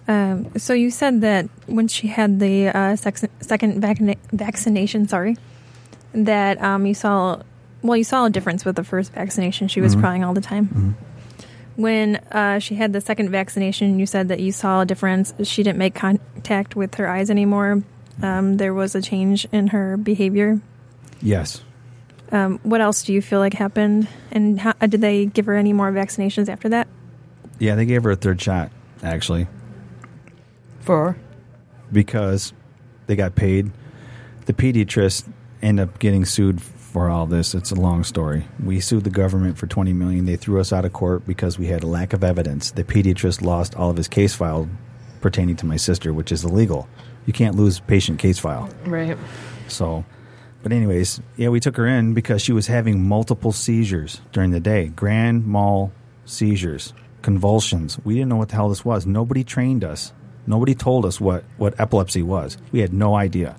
Um, so you said that when she had the uh, sex- second vaccina- vaccination, sorry, that um, you saw, well, you saw a difference with the first vaccination. She was Mhm. crying all the time. Mhm. When uh, she had the second vaccination, you said that you saw a difference. She didn't make contact with her eyes anymore. Um, there was a change in her behavior. Yes. Um, what else do you feel like happened? And how, uh, did they give her any more vaccinations after that? Yeah, they gave her a third shot, actually, For because they got paid. The pediatrist ended up getting sued for all this. It's a long story. We sued the government for 20 million. They threw us out of court because we had a lack of evidence. The pediatrist lost all of his case file pertaining to my sister, which is illegal. You can't lose patient case file. right. So, but anyways, yeah, we took her in because she was having multiple seizures during the day, grand mal seizures, convulsions. We didn't know what the hell this was. Nobody trained us. Nobody told us what what epilepsy was. We had no idea.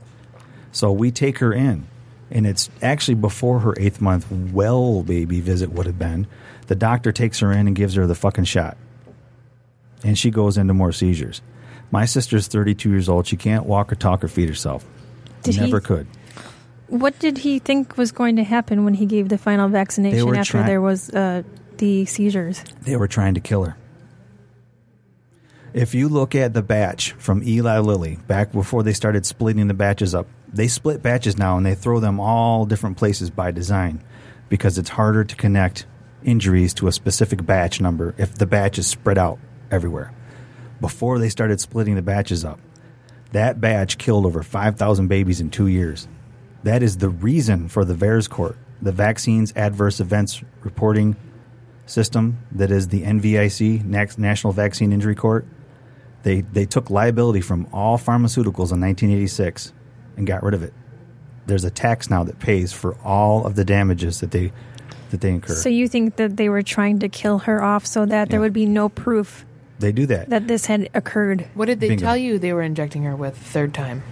So we take her in, and it's actually before her eighth month well baby visit would have been. The doctor takes her in and gives her the fucking shot, and she goes into more seizures. My sister's 32 years old. She can't walk or talk or feed herself. Did he- Never could. What did he think was going to happen when he gave the final vaccination after try- there was uh, the seizures? They were trying to kill her. If you look at the batch from Eli Lilly, back before they started splitting the batches up, they split batches now and they throw them all different places by design because it's harder to connect injuries to a specific batch number if the batch is spread out everywhere. Before they started splitting the batches up, that batch killed over 5,000 babies in two years. That is the reason for the VAERS court, the Vaccines Adverse Events Reporting System, that is the NVIC, National Vaccine Injury Court. They, they took liability from all pharmaceuticals in 1986 and got rid of it. There's a tax now that pays for all of the damages that they that they incur. So you think that they were trying to kill her off so that there would be no proof they do that. that this had occurred? What did they Bingo. tell you they were injecting her with third time?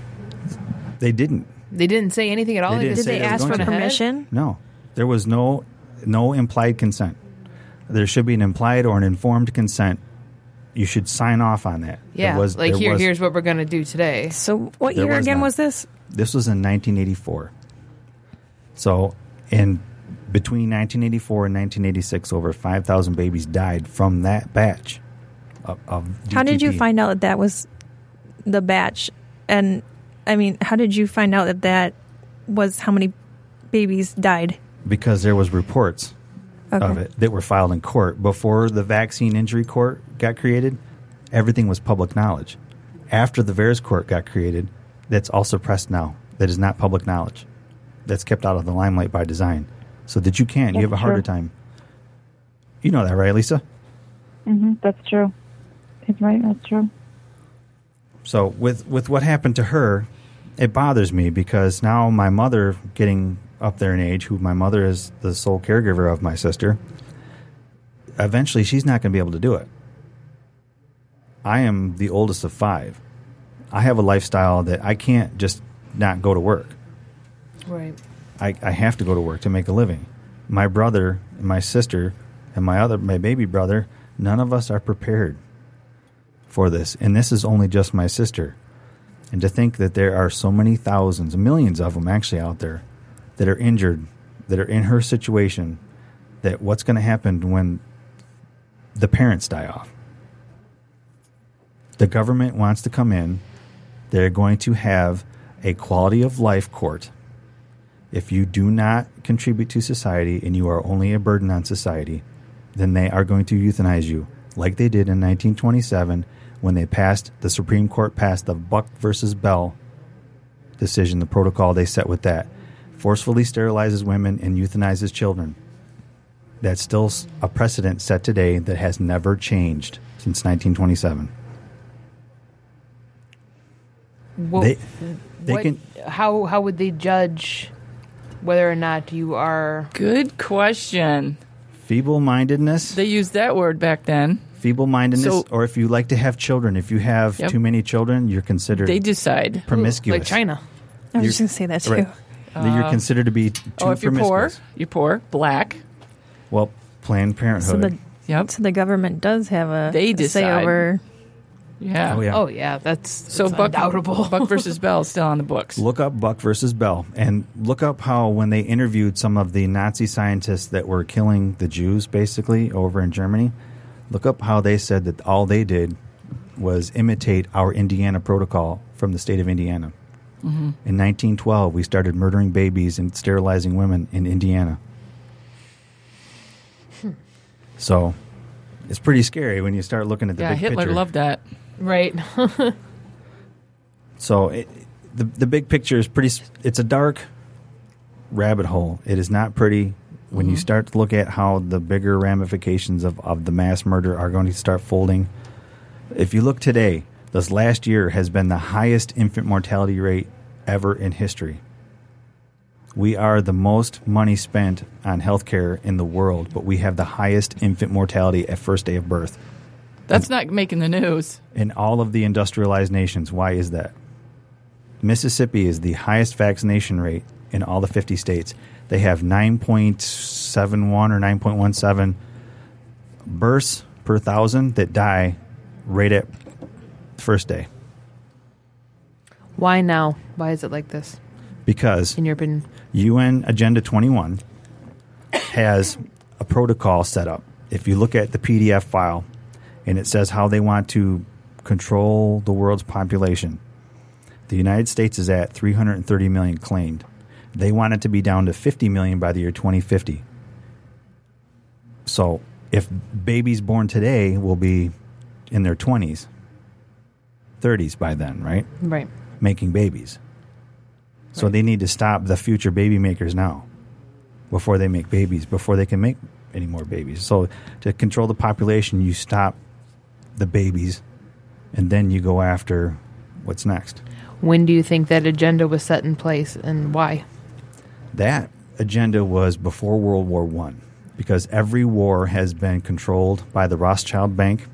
They didn't. They didn't say anything at all. They didn't Did they they ask for permission? No, there was no no implied consent. There should be an implied or an informed consent. You should sign off on that. There Yeah, was- like here, was- here's what we're gonna do today. So what year was again not. was this? This was in 1984. So, in between 1984 and 1986, over 5,000 babies died from that batch of, of How did you find out that that was the batch? And I mean, how did you find out that that was how many babies died? Because there was reports of it that were filed in court before the vaccine injury court got created. Everything was public knowledge. After the VAERS court got created, that's all suppressed now. That is not public knowledge. That's kept out of the limelight by design, so that you can't. You have a harder true. time. You know that, right, Lisa? hmm That's true. It's right. That's true. So with with what happened to her, it bothers me because now my mother getting up there in age, who my mother is the sole caregiver of my sister, eventually she's not going to be able to do it. I am the oldest of five. I have a lifestyle that I can't just not go to work. Right. I, I have to go to work to make a living. My brother and my sister and my other my baby brother, none of us are prepared for this. And this is only just my sister. And to think that there are so many thousands, millions of them actually out there that are injured, that are in her situation, that what's going to happen when the parents die off? The government wants to come in. They're going to have a quality of life court if you do not contribute to society and you are only a burden on society, then they are going to euthanize you, like they did in 1927 when they passed, the Supreme Court passed the Buck versus Bell decision, the protocol they set with that. Forcefully sterilizes women and euthanizes children. That's still a precedent set today that has never changed since 1927. Well, They- they what- can- How how would they judge whether or not you are? Good question. Feeble mindedness. They used that word back then. feeble mindedness, So- or if you like to have children, if you have Yep. too many children, you're considered They decide. promiscuous. Like China. I was You're- just going to say that too. Right. That you're uh, considered to be too oh, if you're poor, promiscuous. you're poor, black. Well, Planned So Parenthood. the Yep. so the government does have a They say decide. over. Yeah. oh yeah. Oh yeah, that's So that's Buck, undoubtable. Buck versus Bell is still on the books. Look up Buck versus Bell and look up how when they interviewed some of the Nazi scientists that were killing the Jews basically over in Germany, look up how they said that all they did was imitate our Indiana protocol from the state of Indiana. Mm-hmm. In 1912, we started murdering babies and sterilizing women in Indiana. Hmm. So it's pretty scary when you start looking at the yeah, big Hitler picture. loved that. right. So it, the the big picture is pretty. It's a dark rabbit hole. It is not pretty. When you mm-hmm. start to look at how the bigger ramifications of, of the mass murder are going to start folding, if you look today, this last year has been the highest infant mortality rate ever in history. We are the most money spent on healthcare in the world, but we have the highest infant mortality at first day of birth That's not making the news. in all of the industrialized nations. Why is that? Mississippi is the highest vaccination rate in all the 50 states. They have 9.71 or 9.17 births per thousand that die right at first day Why now? Why is it like this, because in your opinion? UN Agenda 21 has a protocol set up. If you look at the PDF file, and it says how they want to control the world's population, the United States is at 330 million claimed. They want it to be down to 50 million by the year 2050. So, if babies born today will be in their 20s, 30s by then, right? Right. Making babies. So they need to stop the future baby makers now before they make babies, before they can make any more babies. So to control the population, you stop the babies and then you go after what's next. When do you think that agenda was set in place, and why? That agenda was before World War One, because every war has been controlled by the Rothschild Bank.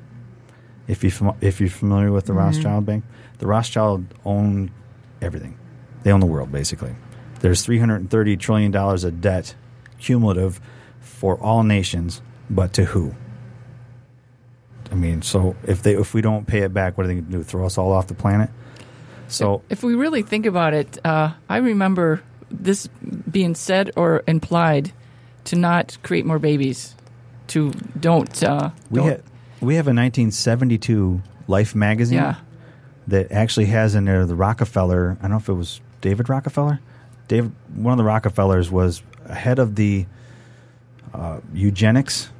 If you if you're familiar with the Rothschild Bank, the Rothschild own everything. They own the world basically. There's 330 trillion dollars of debt cumulative for all nations, but to who? I mean, so if they if we don't pay it back, what are they going to do? Throw us all off the planet? So If we really think about it, uh, I remember this being said or implied to not create more babies. To don't. Uh, we don't- ha- we have a 1972 Life magazine. Yeah. that actually has in there the Rockefeller. I don't know if it was David Rockefeller. David, one of the Rockefellers was head of the uh, eugenics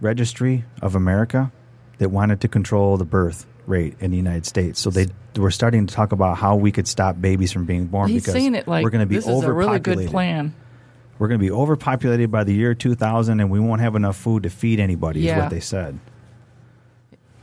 registry of America that wanted to control the birth rate in the United States. So they were starting to talk about how we could stop babies from being born He's because like we're going to be this is a really good overpopulated. plan. We're going to be overpopulated by the year 2000, and we won't have enough food to feed anybody. Is what they said.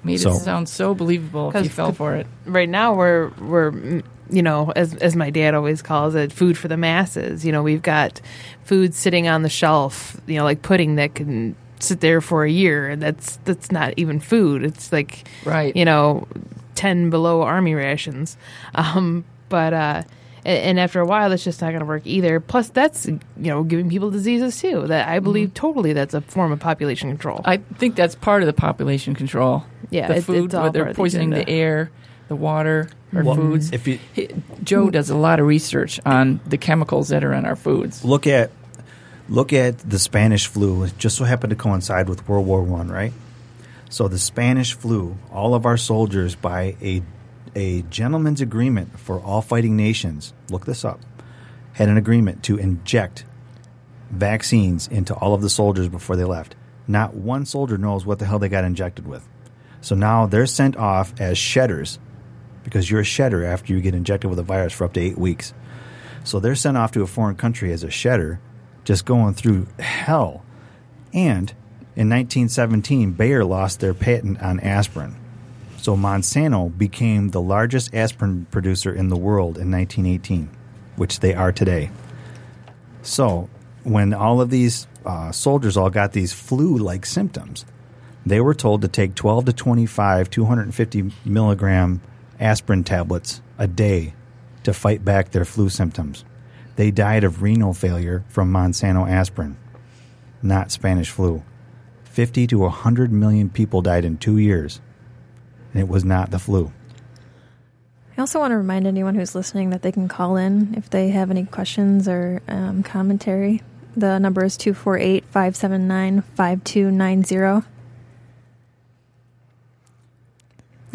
Made So- it sound so believable if you 'Cause fell for it. right now we're we're you know as as my dad always calls it food for the masses you know we've got food sitting on the shelf you know like pudding that can sit there for a year and that's that's not even food it's like Right. you know 10 below army rations um but uh and after a while, that's just not going to work either. Plus, that's you know giving people diseases too. That I believe totally that's a form of population control. I think that's part of the population control. Yeah, the it- food it's all they're part of the poisoning the, air, the water, our Well, foods. If you He- Joe does a lot of research on the chemicals that are in our foods. look at look at the Spanish flu. It just so happened to coincide with World War One, right? So the Spanish flu, all of our soldiers, by a a gentleman's agreement for all fighting nations, look this up, had an agreement to inject vaccines into all of the soldiers before they left. Not one soldier knows what the hell they got injected with. So now they're sent off as shedders because you're a shedder after you get injected with a virus for up to eight weeks. So they're sent off to a foreign country as a shedder, just going through hell. And in 1917, Bayer lost their patent on aspirin. So Monsanto became the largest aspirin producer in the world in 1918, which they are today. So when all of these uh, soldiers all got these flu-like symptoms, they were told to take 12 to 25 250 milligram aspirin tablets a day to fight back their flu symptoms. They died of renal failure from Monsanto aspirin, not Spanish flu. 50 to 100 million people died in two years, and it was not the flu. I also want to remind anyone who's listening that they can call in if they have any questions or um, commentary. The number is 248 579 5290.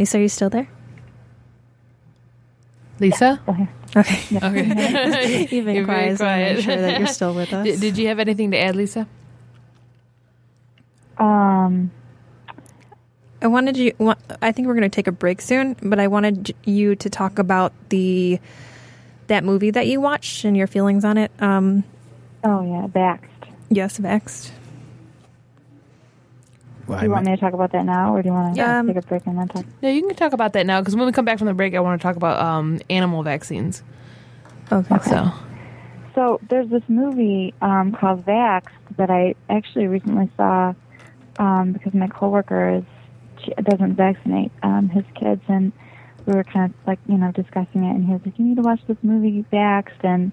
Lisa, are you still there? Lisa, Okay. Okay. okay. You've been You're very quiet, I'm sure that you're still with us. did, did you have anything to add, Lisa? Um, I wanted you. I think we're going to take a break soon, but I wanted you to talk about the that movie that you watched and your feelings on it. Um, oh yeah, Vaxxed. yes, vexed. Well, Do you I want meant- me to talk about that now, or do you want to Yeah. take a break and then talk? No, you can talk about that now because when we come back from the break, I want to talk about um, animal vaccines. Okay. So, So there's this movie um, called Vax that I actually recently saw um, because my coworker is she doesn't vaccinate um, his kids, and we were kind of like you know discussing it, and he was like, "You need to watch this movie Vaxxed," and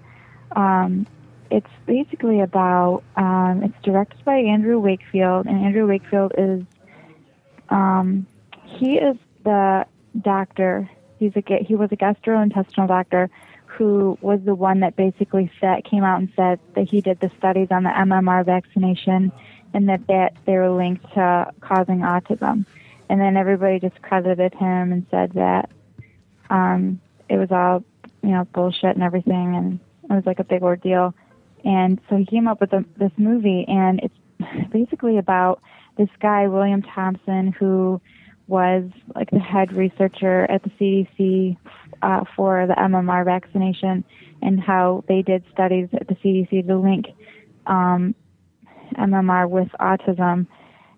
um, it's basically about um, it's directed by Andrew Wakefield, and Andrew Wakefield is um, he is the doctor. He's a he was a gastrointestinal doctor who was the one that basically said came out and said that he did the studies on the MMR vaccination and that that they were linked to causing autism. And then everybody just credited him and said that um, it was all you know bullshit and everything, and it was like a big ordeal. And so he came up with this movie, and it's basically about this guy William Thompson who was like the head researcher at the CDC uh, for the MMR vaccination, and how they did studies at the CDC to link um, MMR with autism.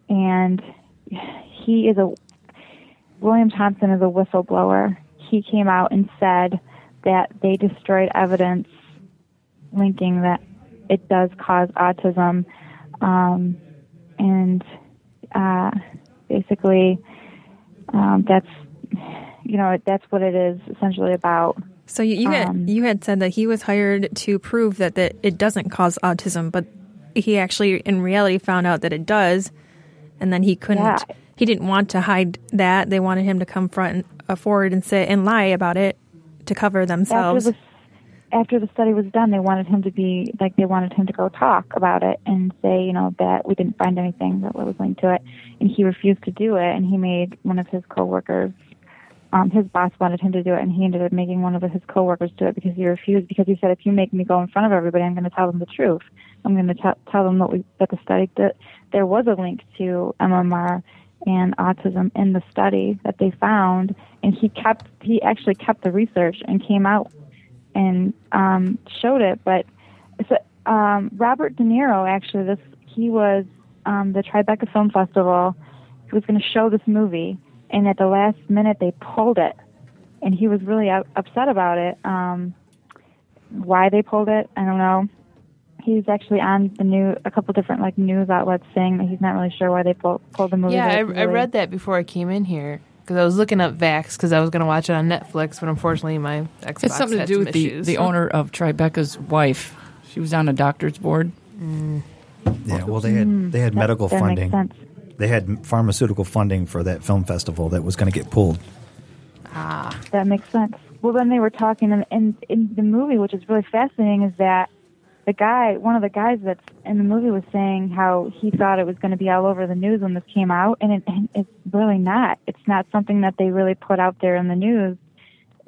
And he is a William Thompson is a whistleblower. He came out and said that they destroyed evidence linking that it does cause autism, um, and uh, basically um, that's you know that's what it is essentially about. So you, you had Um, you had said that he was hired to prove that, that it doesn't cause autism, but he actually in reality found out that it does, and then he couldn't. Yeah. He didn't want to hide that. They wanted him to come front and uh, forward and say and lie about it to cover After themselves. the after the study was done, they wanted him to be like they wanted him to go talk about it and say you know that we didn't find anything that was linked to it, and he refused to do it, and he made one of his coworkers. Um, his boss wanted him to do it, and he ended up making one of his coworkers do it because he refused. Because he said, "If you make me go in front of everybody, I'm going to tell them the truth. I'm going to tell them that we that the study that there was a link to MMR and autism in the study that they found." And he kept he actually kept the research and came out and um, showed it. But so, um, Robert De Niro actually this he was um, the Tribeca Film Festival. He was going to show this movie, and at the last minute they pulled it, and he was really u- upset about it. Um, why they pulled it, I don't know. He's actually on the new a couple different like news outlets saying that he's not really sure why they pulled pulled the movie. Yeah, I, it's I read that before I came in here because I was looking up Vax because I was going to watch it on Netflix, but unfortunately my Xbox It's something to do some with the, issues. the owner of Tribeca's wife. She was on a doctor's board. Yeah, well, they had they had medical that makes funding. sense. They had pharmaceutical funding for that film festival that was going to get pulled. Ah, that makes sense. Well, then they were talking, and in, in the movie, which is really fascinating, is that the guy, one of the guys that's in the movie, was saying how he thought it was going to be all over the news when this came out, and, it, and it's really not. It's not something that they really put out there in the news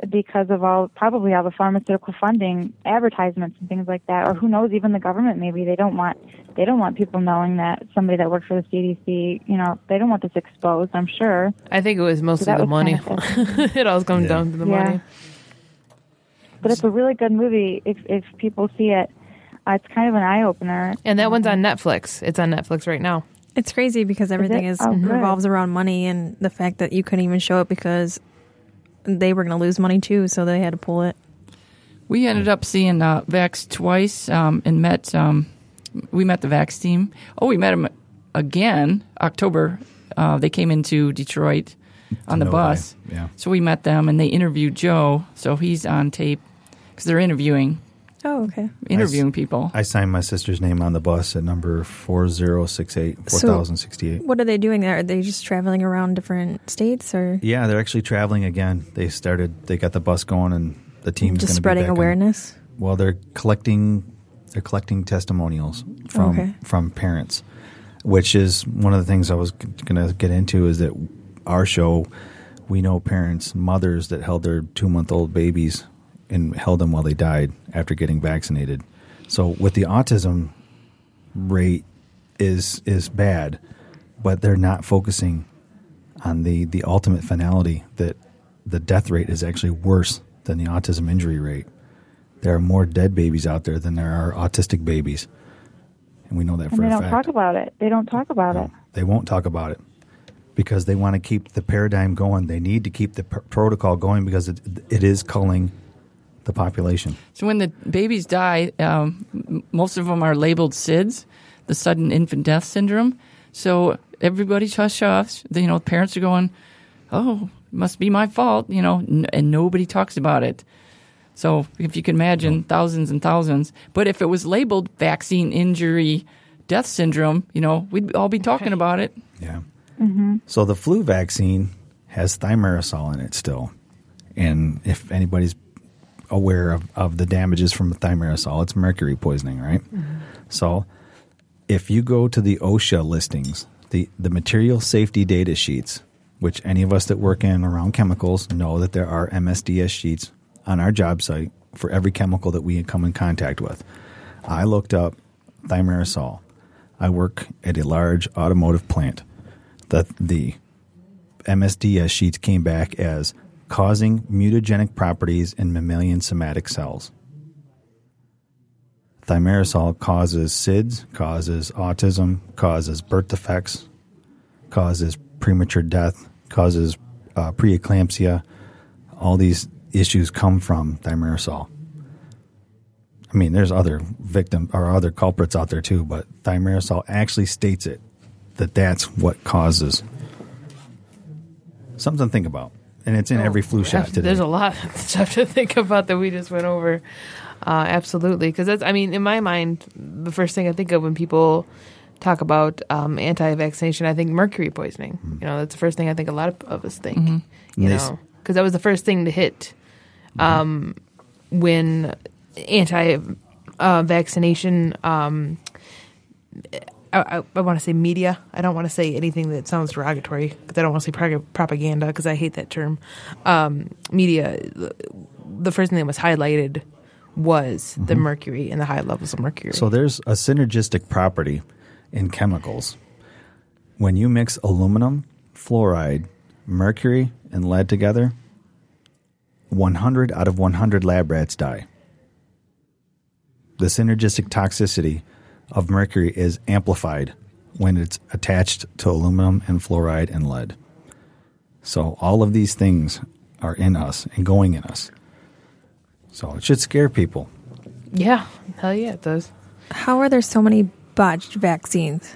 because of all probably all the pharmaceutical funding, advertisements, and things like that, or who knows, even the government maybe they don't want they don't want people knowing that somebody that works for the CDC, you know, they don't want this exposed. I'm sure. I think it was mostly that the was money. kinda it all comes Yeah. down to the Yeah. money. But it's a really good movie if if people see it. Uh, it's kind of an eye opener. And that one's on Netflix. It's on Netflix right now. It's crazy because everything it? is, Oh, revolves around money and the fact that you couldn't even show it because they were going to lose money too, so they had to pull it. We ended up seeing uh, Vax twice um, and met. Um, we met the Vax team. Oh, we met them again October. Uh, they came into Detroit on the Novi, bus. yeah. So we met them and they interviewed Joe. So he's on tape because they're interviewing Oh, okay. interviewing people. I signed my sister's name on the bus at number 4068, So- 4068. What are they doing there? Are they just traveling around different states or yeah, they're actually traveling again. They started, they got the bus going and the team's just spreading awareness? well, they're collecting they're collecting testimonials from Okay. from parents, which is one of the things I was going to get into is that our show we know parents, mothers that held their 2-month-old babies and held them while they died after getting vaccinated. So with the autism rate is is bad, but they're not focusing on the the ultimate finality that the death rate is actually worse than the autism injury rate. There are more dead babies out there than there are autistic babies, and we know that And for they a don't fact. talk about it. They don't talk about it. They won't talk about it because they want to keep the paradigm going. They need to keep the pr- protocol going because it, it is culling the population. So when the babies die, um, most of them are labeled SIDS, the sudden infant death syndrome. So everybody's hush hush. You know, parents are going, "Oh, must be my fault," you know, n- and nobody talks about it. So if you can imagine, thousands and thousands. But if it was labeled vaccine injury death syndrome, you know, we'd all be talking about it. Yeah. So the flu vaccine has thimerosal in it still. And if anybody's aware of, of the damages from thimerosal, it's mercury poisoning, right? Mm-hmm. So if you go to the OSHA listings, the, the material safety data sheets, which any of us that work in around chemicals know that there are MSDS sheets on our job site for every chemical that we come in contact with. I looked up thimerosal. I work at a large automotive plant. The, the MSDS sheets came back as causing mutagenic properties in mammalian somatic cells. Thimerosal causes SIDS, causes autism, causes birth defects, causes premature death, causes uh, preeclampsia. All these issues come from thimerosal. I mean, there's other victim or other culprits out there too, but thimerosal actually states it that that's what causes something to think about, and it's in every flu shot today. There's a lot of stuff to think about that we just went over. Uh, absolutely, because that's. I mean, in my mind, the first thing I think of when people talk about um, anti-vaccination, I think mercury poisoning. Hmm. You know, that's the first thing I think a lot of, of us think. And You they know, because that was the first thing to hit um, when anti-vaccination. Um, I, I, I want to say media. I don't want to say anything that sounds derogatory because I don't want to say prog- propaganda because I hate that term. Um, media. The first thing that was highlighted was the mercury and the high levels of mercury. So there's a synergistic property in chemicals. When you mix aluminum, fluoride, mercury, and lead together, 100 out of 100 lab rats die. The synergistic toxicity of mercury is amplified when it's attached to aluminum and fluoride and lead. So all of these things are in us and going in us. So it should scare people. yeah, hell yeah, it does. How are there so many botched vaccines?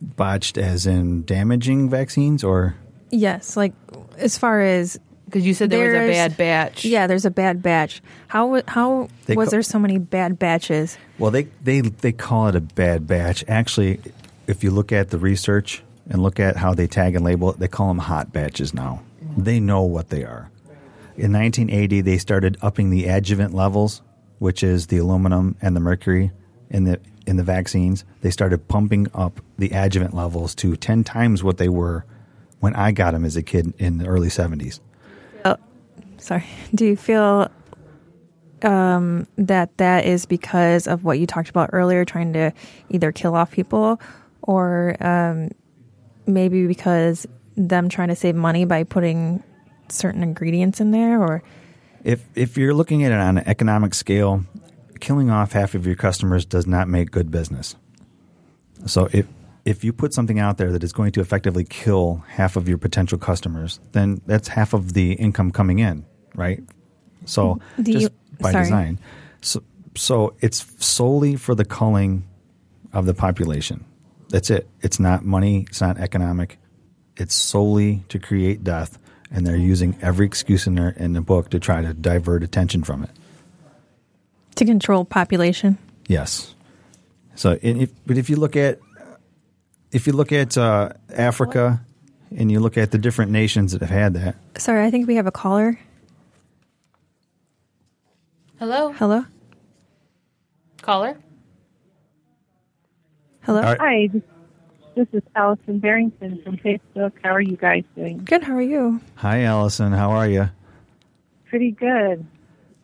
botched as in damaging vaccines or Yes, like as far as Because you said there was a bad batch. yeah, there's a bad batch. How how They was co- there so many bad batches? well they, they they call it a bad batch actually if you look at the research and look at how they tag and label it they call them hot batches now they know what they are in 1980 they started upping the adjuvant levels which is the aluminum and the mercury in the in the vaccines they started pumping up the adjuvant levels to 10 times what they were when i got them as a kid in the early 70s Sorry. Do you feel um, that that is because of what you talked about earlier, trying to either kill off people, or um, maybe because them trying to save money by putting certain ingredients in there, or If if you're looking at it on an economic scale, killing off half of your customers does not make good business. So if if you put something out there that is going to effectively kill half of your potential customers, then that's half of the income coming in, right? So Do just you- by sorry. design. So so it's solely for the culling of the population. That's it. It's not money, it's not economic. It's solely to create death and they're using every excuse in their in the book to try to divert attention from it. to control population. Yes. So, if, but if you look at if you look at uh, Africa and you look at the different nations that have had that, Sorry, I think we have a caller. Hello, Hello, caller. hello. All right. Hi, this, this is Allison Barrington from Facebook. How are you guys doing? Good. How are you? hi Allison, how are you? Pretty good.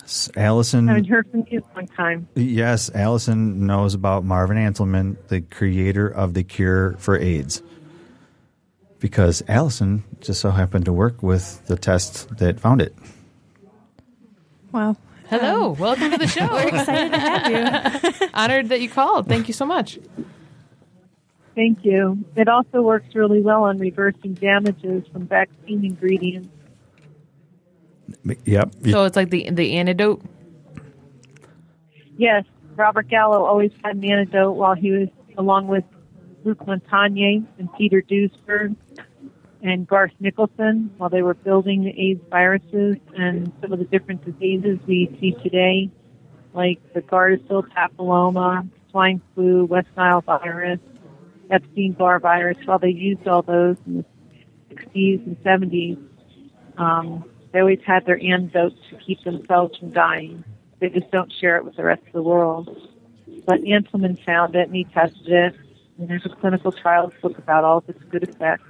S- Allison, haven't heard from you in a long time. yes, Allison knows about Marvin Anselman, the creator of the cure for AIDS, because Allison just so happened to work with the test that found it. Wow. Hello, um, welcome to the show. We're excited to have you. Honored that you called. Thank you so much. Thank you. It also works really well on reversing damages from vaccine ingredients. Yep. So it's like the the antidote. Yes, Robert Gallo always had an antidote while he was, along with Luc Montagnier and Peter Duesberg and Garth Nicholson, while they were building the AIDS viruses and some of the different diseases we see today, like the Gardasil papilloma, swine flu, West Nile virus, Epstein-Barr virus. While they used all those in the 60s and 70s, um, they always had their antidote to keep themselves from dying. They just don't share it with the rest of the world. But Anselman found it and he tested it, and there's a clinical trials book about all of its good effects.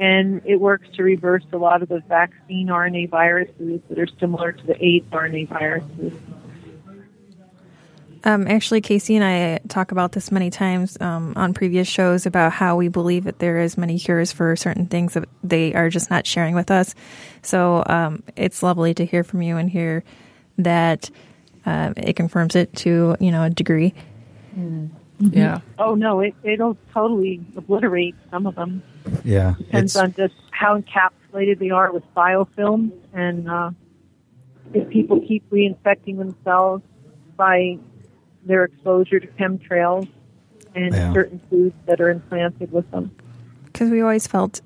And it works to reverse a lot of the vaccine RNA viruses that are similar to the AIDS RNA viruses. Um, actually, Casey and I talk about this many times um, on previous shows about how we believe that there is many cures for certain things that they are just not sharing with us. So um, it's lovely to hear from you and hear that uh, it confirms it to you know a degree. Yeah. Oh no, it it'll totally obliterate some of them. Yeah, Depends on just how encapsulated they are with biofilm, and uh, if people keep reinfecting themselves by their exposure to chemtrails and Yeah. certain foods that are implanted with them. Because we always felt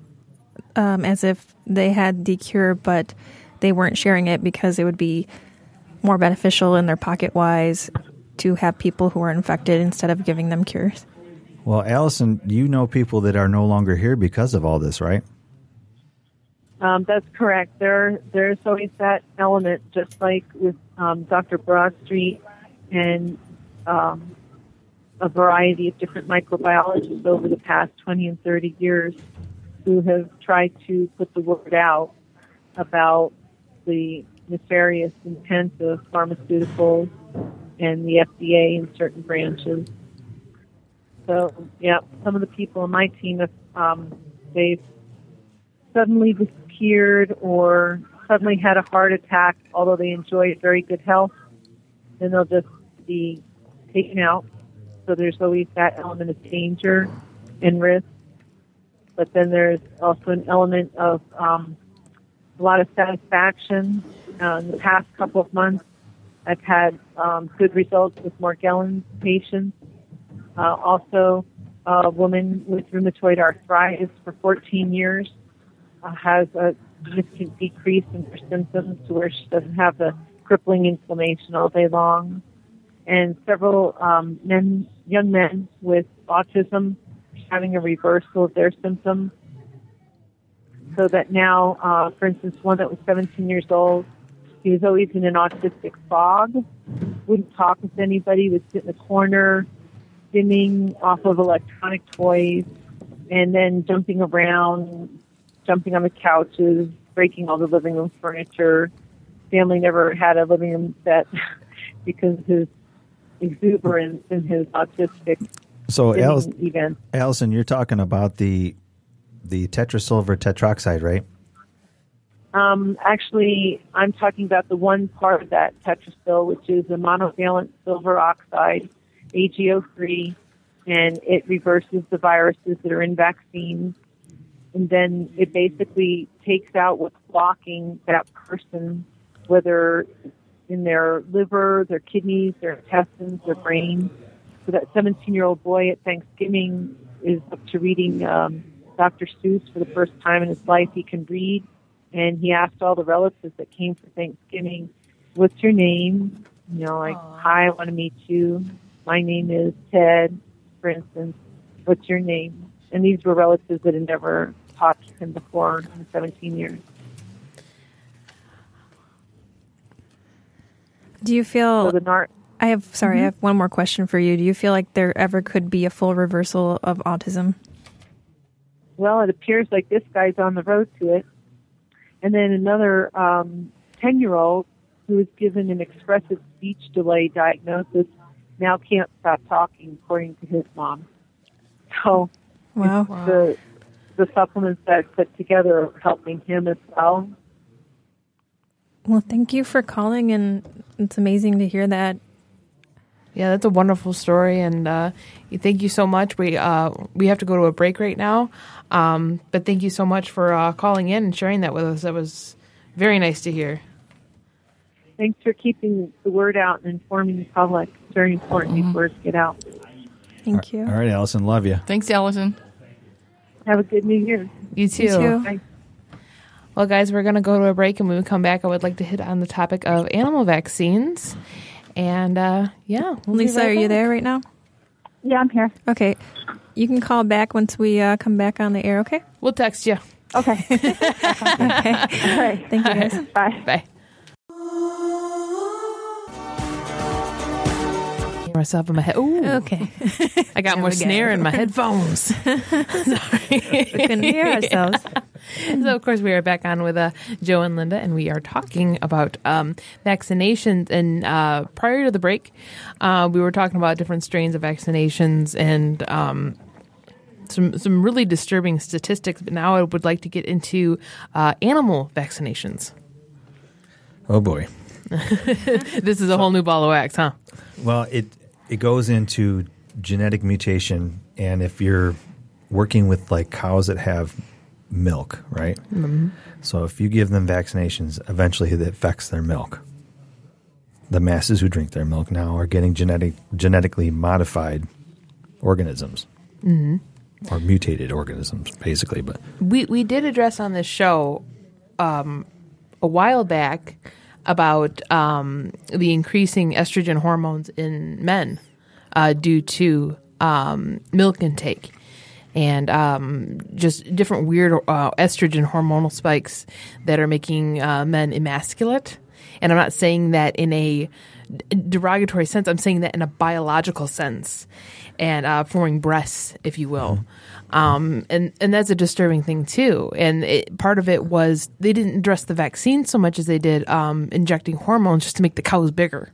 um, as if they had the cure, but they weren't sharing it because it would be more beneficial in their pocket wise to have people who are infected instead of giving them cures. Well, Allison. You know people that are no longer here because of all this, right? Um, that's correct. There, there's always that element, just like with um, Dr. Bradstreet and um, a variety of different microbiologists over the past 20 and 30 years who have tried to put the word out about the nefarious intent of pharmaceuticals and the FDA in certain branches. So, yeah, some of the people on my team have um, they've suddenly disappeared or suddenly had a heart attack, although they enjoy very good health, then they'll just be taken out. So there's always that element of danger and risk. But then there's also an element of um, a lot of satisfaction. Uh, in the past couple of months, I've had um, good results with Morgellons patients. Uh, also, a woman with rheumatoid arthritis for 14 years uh, has a significant decrease in her symptoms to where she doesn't have the crippling inflammation all day long. And several um, men, young men with autism having a reversal of their symptoms. So that now, uh, for instance, one that was 17 years old, he was always in an autistic fog, wouldn't talk with anybody, would sit in the corner, off of electronic toys, and then jumping around, jumping on the couches, breaking all the living room furniture. Family never had a living room set because his exuberance and his autistic So, events. Allison, you're talking about the the tetrasilver tetroxide, right? Um, actually, I'm talking about the one part of that tetrasil, which is a monovalent silver oxide, AGO3, and it reverses the viruses that are in vaccines. And then it basically takes out what's blocking that person, whether in their liver, their kidneys, their intestines, their brain. So that 17 year old boy at Thanksgiving is up to reading um, Dr. Seuss for the first time in his life. He can read and he asked all the relatives that came for Thanksgiving, "What's your name?" You know, like, "Hi, I want to meet you. My name is Ted." For instance, "What's your name?" And these were relatives that had never talked to him before in 17 years. Do you So feel? the nar- I have sorry, I mm-hmm. have one more question for you. Do you feel like there ever could be a full reversal of autism? well, it appears like this guy's on the road to it. And then another um, 10 year old who was given an expressive speech delay diagnosis now can't stop talking, according to his mom. So Wow. the the supplements that I put together are helping him as well. Well, thank you for calling, and it's amazing to hear that. Yeah, that's a wonderful story, and uh, thank you so much. We uh, we have to go to a break right now, um, but thank you so much for uh, calling in and sharing that with us. That was very nice to hear. Thanks for keeping the word out and informing the public. It's very important these words get out. Thank you. All right, Allison, love you. Thanks, Allison. Have a good New Year. You too. You too. Bye. Well, guys, we're going to go to a break, and when we come back, I would like to hit on the topic of animal vaccines. And uh, yeah, we'll Lisa, right are you there right now? Yeah, I'm here. Okay. You can call back once we uh, come back on the air, okay? We'll text you. Okay. okay. All right. Thank you guys. Bye. Bye. Myself in my head. Ooh, Okay. I got There more we go. snare in my headphones. Sorry. we couldn't hear ourselves. so of course we are back on with uh, Joe and Linda, and we are talking about um, vaccinations. And uh, prior to the break, uh, we were talking about different strains of vaccinations and um, some some really disturbing statistics. But now I would like to get into uh, animal vaccinations. Oh boy. This is a whole new ball of wax, huh? Well, it it goes into genetic mutation, and if you're working with like cows that have milk, right? Mm-hmm. So if you give them vaccinations, eventually it affects their milk. The masses who drink their milk now are getting genetic genetically modified organisms, mm-hmm. or mutated organisms, basically. But we we did address on this show um, a while back about um, the increasing estrogen hormones in men uh, due to um, milk intake and um, just different weird uh, estrogen hormonal spikes that are making uh, men emasculate. And I'm not saying that in a derogatory sense. I'm saying that in a biological sense, and uh, forming breasts, if you will. Um, and and that's a disturbing thing too. And it, part of it was they didn't address the vaccine so much as they did um, injecting hormones just to make the cows bigger.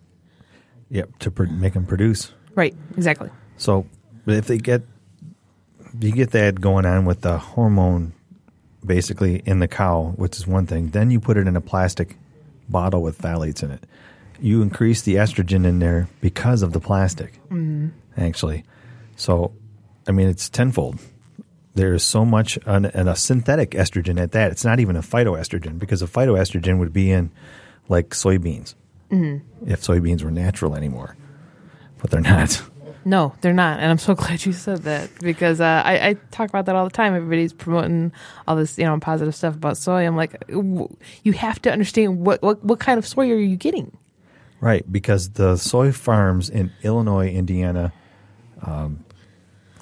yep, to pr- make them produce. Right. Exactly. So, but if they get you get that going on with the hormone basically in the cow, which is one thing, then you put it in a plastic bottle with phthalates in it. You increase the estrogen in there because of the plastic, mm-hmm. actually. So, I mean, it's tenfold. There's so much, an, and a synthetic estrogen at that. It's not even a phytoestrogen because a phytoestrogen would be in like soybeans if soybeans were natural anymore, but they're not. No, they're not, and I'm so glad you said that because uh, I, I talk about that all the time. Everybody's promoting all this, you know, positive stuff about soy. I'm like, w- you have to understand what what, what kind of soy are you getting? Right, because the soy farms in Illinois, Indiana, um,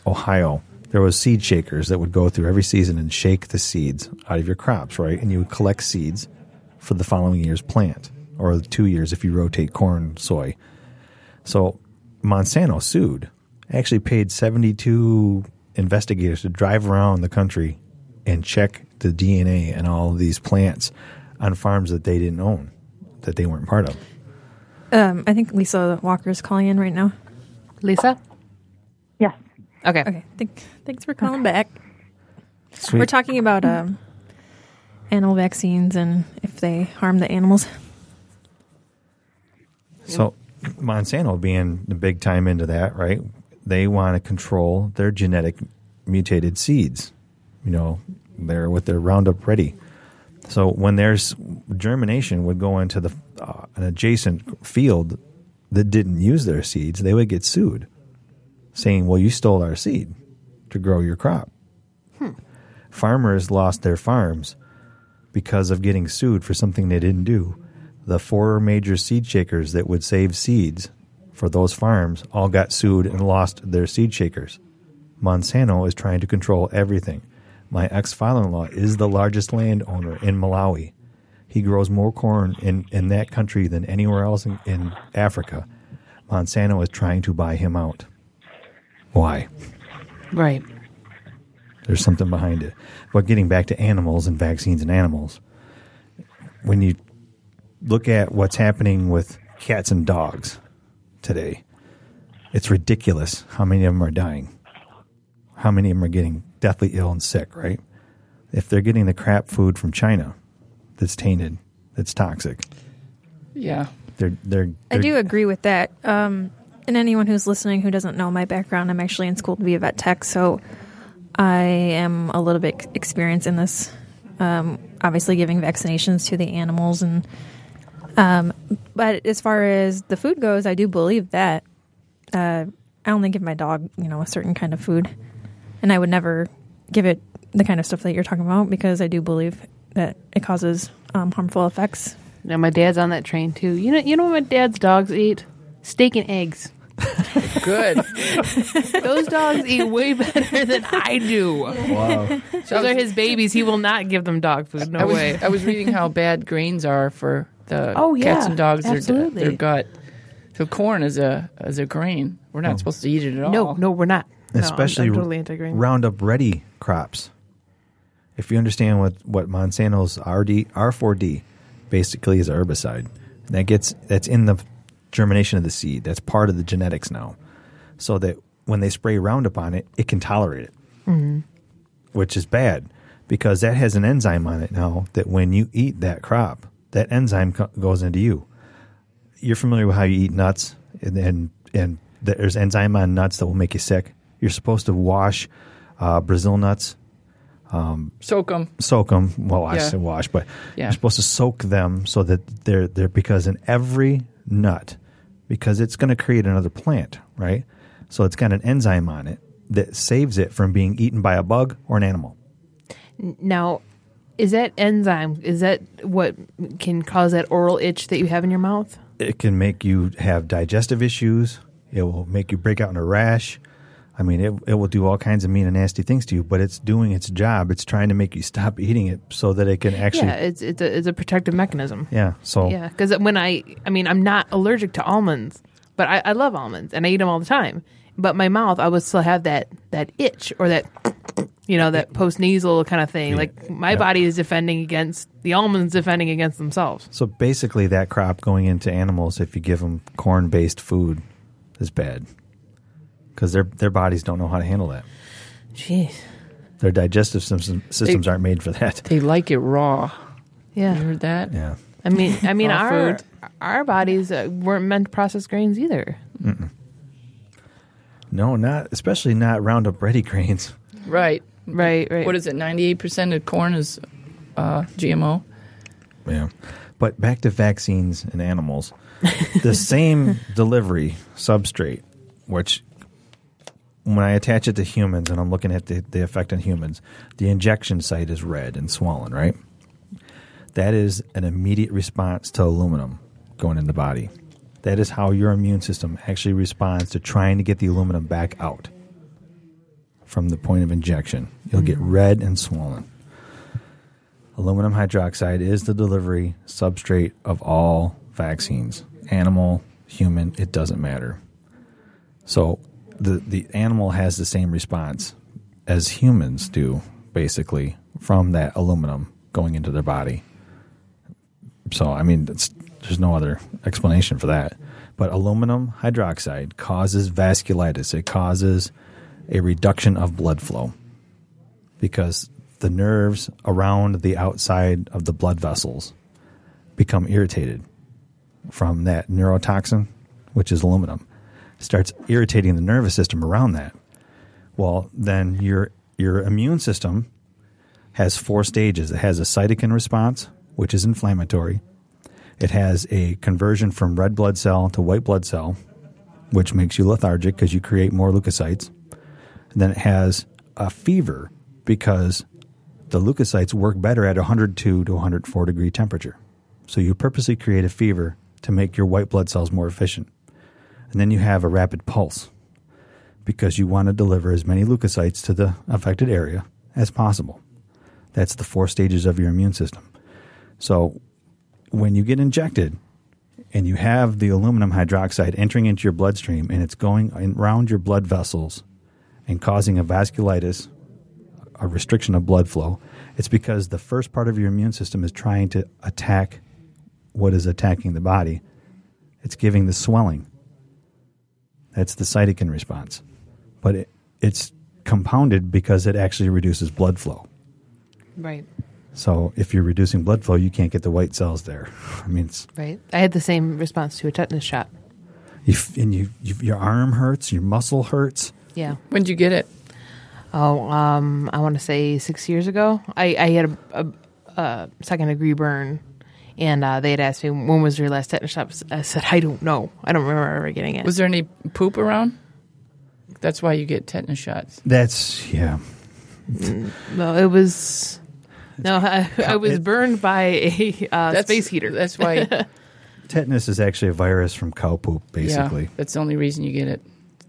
Ohio, there was seed shakers that would go through every season and shake the seeds out of your crops, right? And you would collect seeds for the following year's plant, or two years if you rotate corn, soy. So Monsanto sued, actually paid 72 investigators to drive around the country and check the DNA and all of these plants on farms that they didn't own, that they weren't part of. Um, I think Lisa Walker is calling in right now. Lisa. Okay. Okay. Thank, thanks for calling back. Sweet. We're talking about um, animal vaccines and if they harm the animals. So Monsanto being the big time into that, right? They want to control their genetic mutated seeds. You know, they're with their Roundup Ready. So when there's germination would go into the uh, an adjacent field that didn't use their seeds, they would get sued, saying, "Well, you stole our seed to grow your crop." Hmm. Farmers lost their farms because of getting sued for something they didn't do. The four major seed shakers that would save seeds for those farms all got sued and lost their seed shakers. Monsanto is trying to control everything. My ex father in law is the largest landowner in Malawi. He grows more corn in, in that country than anywhere else in, in Africa. Monsanto is trying to buy him out. Why? Right. There's something behind it. But getting back to animals and vaccines and animals, when you look at what's happening with cats and dogs today, it's ridiculous how many of them are dying. How many of them are getting deathly ill and sick, right? If they're getting the crap food from China that's tainted, that's toxic, Yeah. they're they're, I they're do agree with that. Um, and anyone who's listening who doesn't know my background, I'm actually in school to be a vet tech, so I am a little bit experienced in this. Um, obviously, giving vaccinations to the animals, and um, but as far as the food goes, I do believe that uh, I only give my dog, you know, a certain kind of food, and I would never give it the kind of stuff that you're talking about because I do believe that it causes um, harmful effects. Now my dad's on that train too. You know, you know what my dad's dogs eat? Steak and eggs. Good. Those dogs eat way better than I do. Wow. Those are his babies. He will not give them dog food. No I was, way. I was reading how bad grains are for the Oh, yeah, cats and dogs, their, absolutely. their gut. So corn is a is a grain. We're not oh. supposed to eat it at all. no, no, we're not. No, I'm- Especially I'm, totally anti-grain. Roundup ready crops. If you understand what, what Monsanto's RD R4D basically is a herbicide, that gets that's in the germination of the seed. That's part of the genetics now, so that when they spray Roundup on it, it can tolerate it, Mm-hmm. which is bad because that has an enzyme on it now that when you eat that crop, that enzyme co- goes into you. You're familiar with how you eat nuts, and and, and there's enzyme on nuts that will make you sick. You're supposed to wash uh, Brazil nuts Soak them. soak them. Well, I Yeah. say wash, but Yeah. you're supposed to soak them so that they're they're because in every nut, because it's going to create another plant, right? So it's got an enzyme on it that saves it from being eaten by a bug or an animal. Now, is that enzyme? Is that what can cause that oral itch that you have in your mouth? It can make you have digestive issues. It will make you break out in a rash. I mean, it it will do all kinds of mean and nasty things to you, but it's doing its job. It's trying to make you stop eating it so that it can actually. yeah, it's it's a, it's a protective mechanism. yeah. So Yeah, because when I, I mean, I'm not allergic to almonds, but I, I love almonds and I eat them all the time. But my mouth, I would still have that that itch or that, you know, that post nasal kind of thing. Like my Yeah. body is defending against the almonds, defending against themselves. So basically, that crop going into animals, if you give them corn based food, is bad because their their bodies don't know how to handle that. Jeez. Their digestive system, systems aren't made for that. They like it raw. You Yeah. heard that? Yeah. I mean, I mean, our food. our bodies uh, weren't meant to process grains either. No, not especially not Roundup Ready grains. Right. Right. Right. What is it? Ninety-eight percent of corn is uh, GMO. Yeah. But back to vaccines and animals. the same delivery substrate, which when I attach it to humans and I'm looking at the, the effect on humans, the injection site is red and swollen, right? That is an immediate response to aluminum going in the body. That is how your immune system actually responds to trying to get the aluminum back out from the point of injection. You'll get mm-hmm. red and swollen. Aluminum hydroxide is the delivery substrate of all vaccines animal, human, it doesn't matter. So the, the animal has the same response as humans do, basically, from that aluminum going into their body. So, I mean, there's no other explanation for that. But aluminum hydroxide causes vasculitis, it causes a reduction of blood flow because the nerves around the outside of the blood vessels become irritated from that neurotoxin, which is aluminum, starts irritating the nervous system around that. Well, then your your immune system has four stages. It has a cytokine response, which is inflammatory. It has a conversion from red blood cell to white blood cell, which makes you lethargic because you create more leukocytes. And then it has a fever because the leukocytes work better at 102 to 104 degree temperature. So you purposely create a fever to make your white blood cells more efficient. And then you have a rapid pulse because you want to deliver as many leukocytes to the affected area as possible. That's the four stages of your immune system. So when you get injected and you have the aluminum hydroxide entering into your bloodstream and it's going around your blood vessels and causing a vasculitis, a restriction of blood flow, it's because the first part of your immune system is trying to attack what is attacking the body. It's giving the swelling. That's the cytokine response. But it, it's compounded because it actually reduces blood flow. right. So if you're reducing blood flow, you can't get the white cells there. I mean, it's, Right. I had the same response to a tetanus shot. you, f- and you, you, your arm hurts, your muscle hurts. Yeah. When'd you get it? Oh, um, I want to say six years ago. I, I had a, a, a second degree burn, and uh, they had asked me when was your last tetanus shot. I said I don't know. I don't remember ever getting it. Was there any poop around? That's why you get tetanus shots. That's, yeah. no, it was. No, I, I was it- burned by a uh, space heater. That's why Tetanus is actually a virus from cow poop, basically. Yeah, that's the only reason you get it.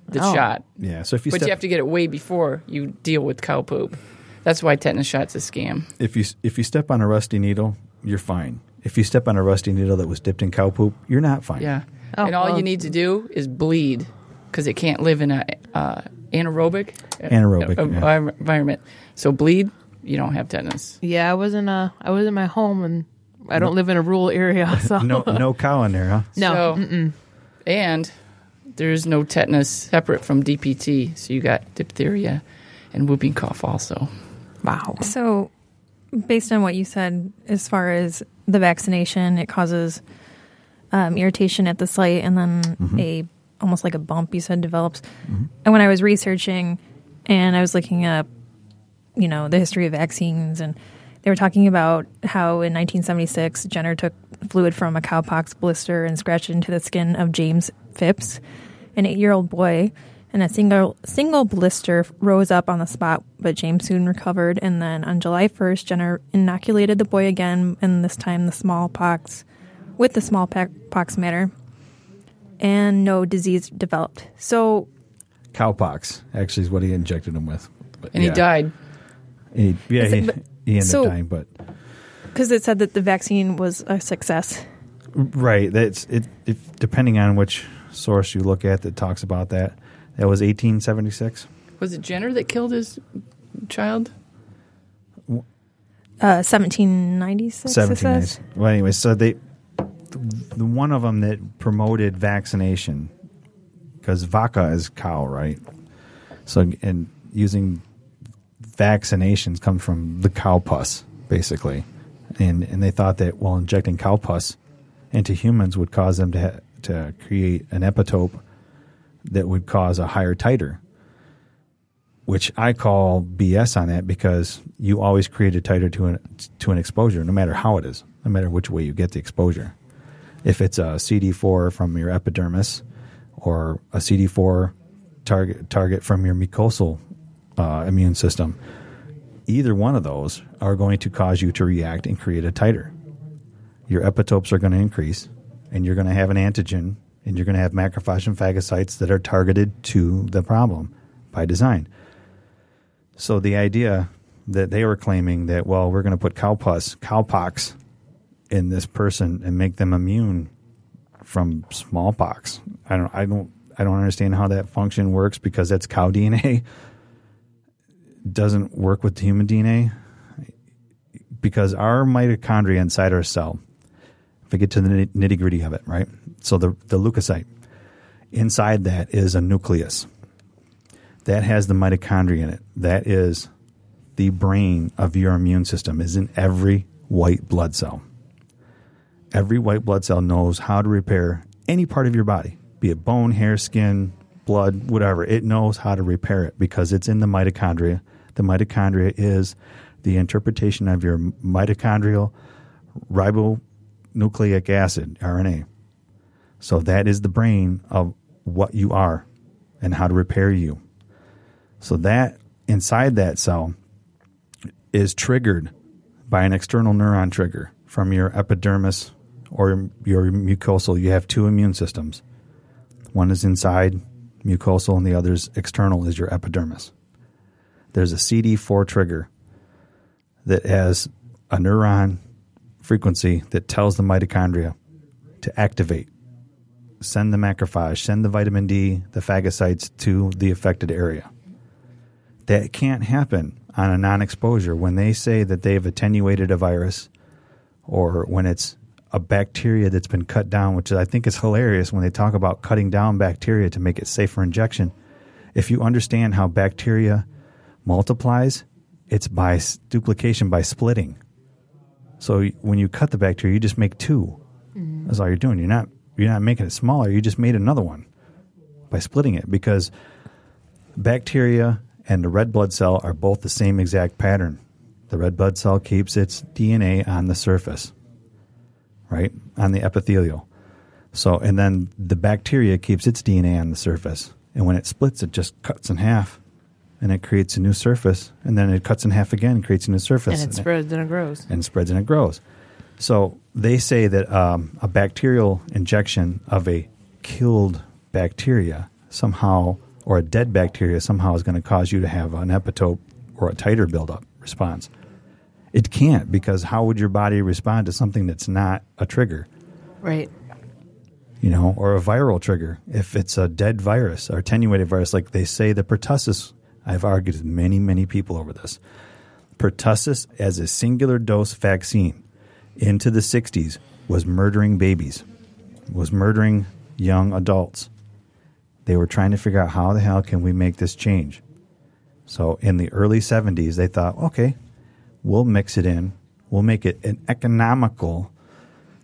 The Oh. shot. Yeah. So if you but step, you have to get it way before you deal with cow poop. That's why tetanus shot's a scam. if you if you step on a rusty needle, you're fine. If you step on a rusty needle that was dipped in cow poop, you're not fine. Yeah. Oh, and all well. you need to do is bleed because it can't live in a uh, anaerobic Anaerobic, uh, yeah. environment. So bleed, you don't have tetanus. Yeah, I was in a I was in my home and I don't live in a rural area, so No no cow in there, huh? no. So-. And there's no tetanus separate from DPT. So you got diphtheria and whooping cough also. Wow. So, based on what you said, as far as the vaccination, it causes um, irritation at the site, and then a almost like a bump. You said develops. And when I was researching, and I was looking up, you know, the history of vaccines, and they were talking about how in 1976 Jenner took fluid from a cowpox blister and scratched it into the skin of James Phipps, an eight-year-old boy and a single single blister rose up on the spot, but James soon recovered. And then on July 1st, Jenner inoculated the boy again, and this time the smallpox with the smallpox matter, and no disease developed. So, Cowpox actually is what he injected him with. But And yeah. he died. He, yeah, it- he, but- he ended so- up dying, but because it said that the vaccine was a success. right. That's it. If depending on which source you look at that talks about that, that was 1876. Was it Jenner that killed his child? Uh, 1796, it says. Well, anyway, so they, the one of them that promoted vaccination, because vaca is cow, right? So, and using vaccinations come from the cow pus, basically, and and they thought that well, injecting cow pus into humans would cause them to ha- to create an epitope that would cause a higher titer which I call BS on that because you always create a titer to an to an exposure, no matter how it is, no matter which way you get the exposure. If it's a CD4 from your epidermis or a CD4 target target from your mucosal uh, immune system, either one of those are going to cause you to react and create a titer. Your epitopes are going to increase, and you're going to have an antigen, and you're going to have macrophage and phagocytes that are targeted to the problem by design. So the idea that they were claiming that well, we're going to put cowpus, cowpox in this person and make them immune from smallpox. I don't, I don't, I don't understand how that function works because that's cow DNA. Doesn't work with human DNA because our mitochondria inside our cell. If we get to the nitty gritty of it, right? So the the leukocyte inside that is a nucleus that has the mitochondria in it. That is the brain of your immune system, is in every white blood cell. Every white blood cell knows how to repair any part of your body, be it bone, hair, skin, blood, whatever. It knows how to repair it because it's in the mitochondria. The mitochondria is the interpretation of your mitochondrial ribonucleic acid, RNA. So that is the brain of what you are and how to repair you. So that inside that cell is triggered by an external neuron trigger from your epidermis or your mucosal. You have two immune systems. One is inside mucosal and the other is external is your epidermis. There's a CD4 trigger that has a neuron frequency that tells the mitochondria to activate, send the macrophage, send the vitamin D, the phagocytes to the affected area. That can't happen on a non exposure when they say that they've attenuated a virus or when it's a bacteria that's been cut down, which I think is hilarious when they talk about cutting down bacteria to make it safe for injection. If you understand how bacteria multiplies, it's by duplication, by splitting. So when you cut the bacteria, you just make 2 mm. That's all you're doing. You're not you're not making it smaller. You just made another one by splitting it because bacteria and the red blood cell are both the same exact pattern. The red blood cell keeps its DNA on the surface, right? On the epithelial. So, and then the bacteria keeps its DNA on the surface. And when it splits, it just cuts in half and it creates a new surface. And then it cuts in half again and creates a new surface. And it spreads and it grows. and spreads and it grows. So they say that um, a bacterial injection of a killed bacteria somehow, or a dead bacteria somehow, is going to cause you to have an epitope or a titer buildup response. It can't because how would your body respond to something that's not a trigger? Right. you know, or a viral trigger. If it's a dead virus or attenuated virus, like they say the pertussis, I've argued with many, many people over this. Pertussis as a singular dose vaccine into the 60s was murdering babies, was murdering young adults. They were trying to figure out how the hell can we make this change. So in the early 70s, they thought, okay, we'll mix it in. We'll make it an economical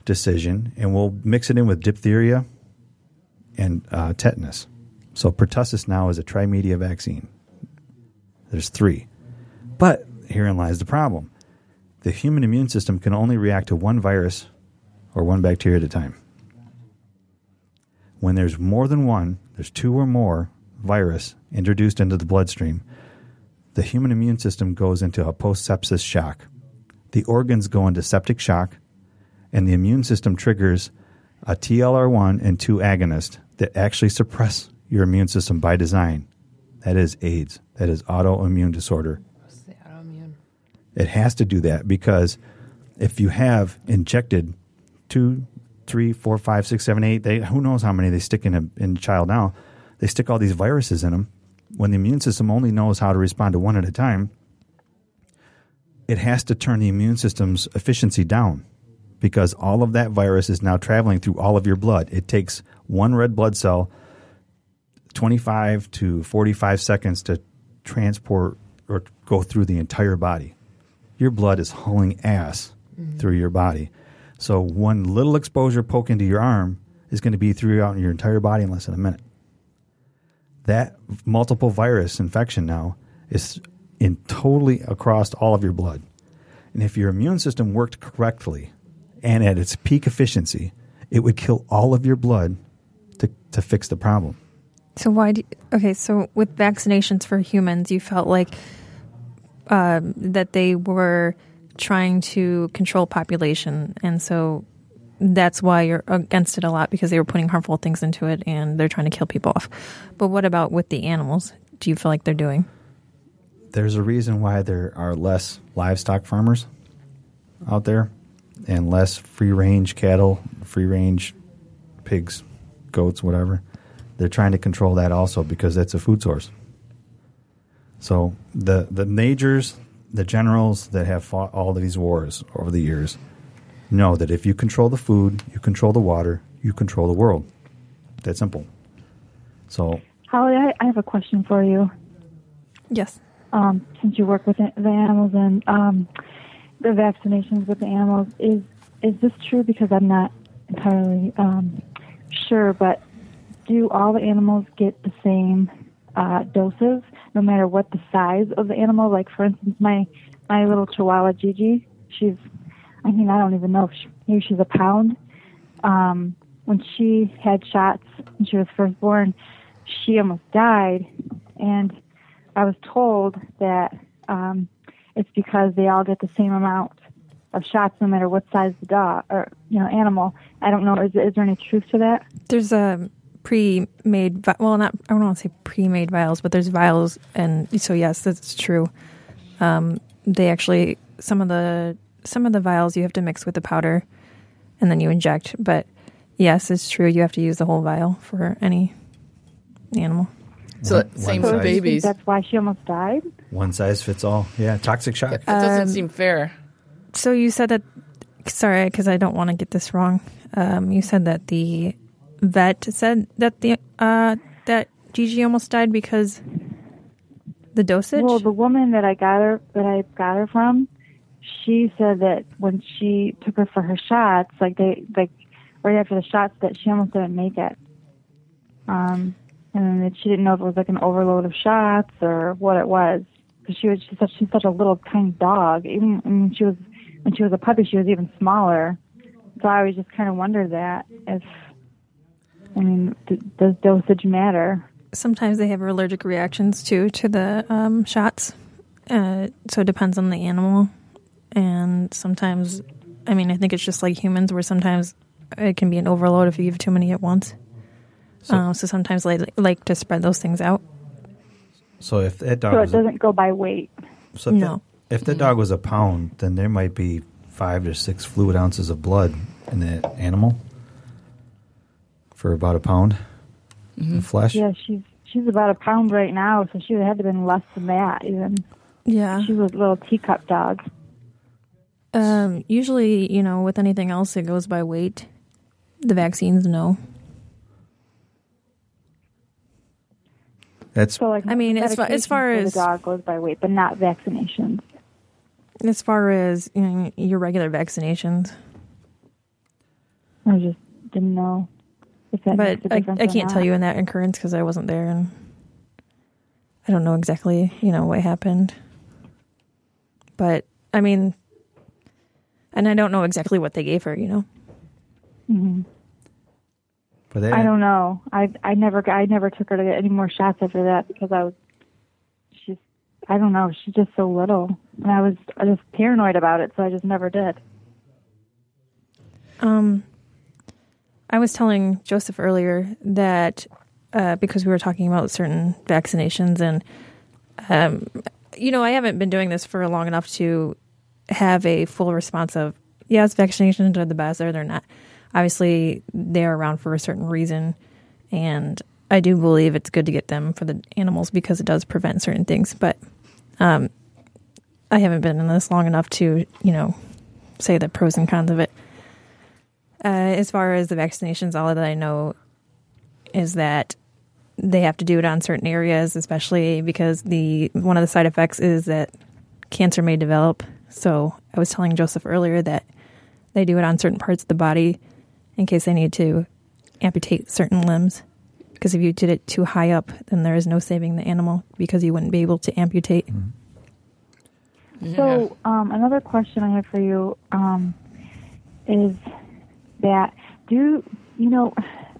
decision, and we'll mix it in with diphtheria and uh, tetanus. So pertussis now is a trimedia vaccine. There's three, but herein lies the problem: the human immune system can only react to one virus or one bacteria at a time. When there's more than one, there's two or more virus introduced into the bloodstream, the human immune system goes into a post sepsis shock. The organs go into septic shock, and the immune system triggers a TLR1 and 2 agonist that actually suppress your immune system by design. That is AIDS. That is autoimmune disorder. What's the autoimmune? It has to do that because if you have injected two, three, four, five, six, seven, eight, they who knows how many they stick in a in a child now. They stick all these viruses in them. When the immune system only knows how to respond to one at a time, it has to turn the immune system's efficiency down because all of that virus is now traveling through all of your blood. It takes one red blood cell 25 to 45 seconds to transport or go through the entire body. Your blood is hauling ass mm-hmm. through your body. So one little exposure poke into your arm is going to be throughout your entire body in less than a minute. That multiple virus infection now is in totally across all of your blood. And if your immune system worked correctly and at its peak efficiency, it would kill all of your blood to, to fix the problem. So why do okay? So with vaccinations for humans, you felt like um, that they were trying to control population, and so that's why you're against it a lot because they were putting harmful things into it and they're trying to kill people off. But what about with the animals? Do you feel like they're doing? There's a reason why there are less livestock farmers out there and less free range cattle, free range pigs, goats, whatever. They're trying to control that also because that's a food source. So the the majors, the generals that have fought all of these wars over the years know that if you control the food, you control the water, you control the world. That simple. So Holly, I, I have a question for you. Yes. Um, since you work with the the animals and um, the vaccinations with the animals, is is this true? Because I'm not entirely um, sure, but do all the animals get the same uh, doses, no matter what the size of the animal? Like, for instance, my my little Chihuahua Gigi, she's, I mean, I don't even know if she, maybe she's a pound. Um, when she had shots when she was first born, she almost died, and I was told that um, it's because they all get the same amount of shots, no matter what size the dog or you know animal. I don't know. Is, is there any truth to that? There's a pre-made, vi- well, not I don't want to say pre-made vials, but there's vials, and so yes, that's true. Um, they actually some of the some of the vials you have to mix with the powder, and then you inject. But yes, it's true. You have to use the whole vial for any animal. So One- same one with size. do you think babies. That's why she almost died. one size fits all. Yeah, toxic shock. doesn't Um, seem fair. So you said that. Sorry, because I don't want to get this wrong. Um, you said that the vet said that the uh, that Gigi almost died because the dosage. Well, the woman that I got her that I got her from, she said that when she took her for her shots, like they like right after the shots, that she almost didn't make it. Um, and that she didn't know if it was like an overload of shots or what it was. Because she was she's such she's such a little tiny dog. Even mean, she was when she was a puppy, she was even smaller. So I always just kind of wondered that if I mean, d- does dosage matter? sometimes they have allergic reactions too to the um, shots. Uh, so it depends on the animal, and sometimes I mean, I think it's just like humans, where sometimes it can be an overload if you give too many at once. So- Um, so sometimes they like to spread those things out. So if that dog So it doesn't go by weight. so if No. that, if that dog was a pound, then there might be five to six fluid ounces of blood in that animal for about a pound Mm-hmm. of flesh. Yeah, she's she's about a pound right now, so she would have to been less than that even. Yeah. She was a little teacup dog. Um, usually, you know, with anything else, it goes by weight. The vaccines, no. That's So like, I mean, as far- as far as- the dog goes by weight, but not vaccinations. As far as you know, your regular vaccinations, I just didn't know if that but makes a I, difference I or can't tell you in that occurrence because I wasn't there and I don't know exactly, you know, what happened. But I mean, and I don't know exactly what they gave her, you know. hmm but that, I don't know. I I never I never took her to get any more shots after that because I was she's I don't know. She's just so little, and I was I was paranoid about it, so I just never did. Um, I was telling Joseph earlier that uh, because we were talking about certain vaccinations, and um, you know, I haven't been doing this for long enough to have a full response of yes, vaccinations are the best, or they're not. Obviously, they're around for a certain reason, and I do believe it's good to get them for the animals because it does prevent certain things. But um, I haven't been in this long enough to, you know, say the pros and cons of it. Uh, as far as the vaccinations, all that I know is that they have to do it on certain areas, especially because the one of the side effects is that cancer may develop. So I was telling Joseph earlier that they do it on certain parts of the body in case they need to amputate certain limbs. Because if you did it too high up, then there is no saving the animal because you wouldn't be able to amputate. So um, another question I have for you um, is that do you know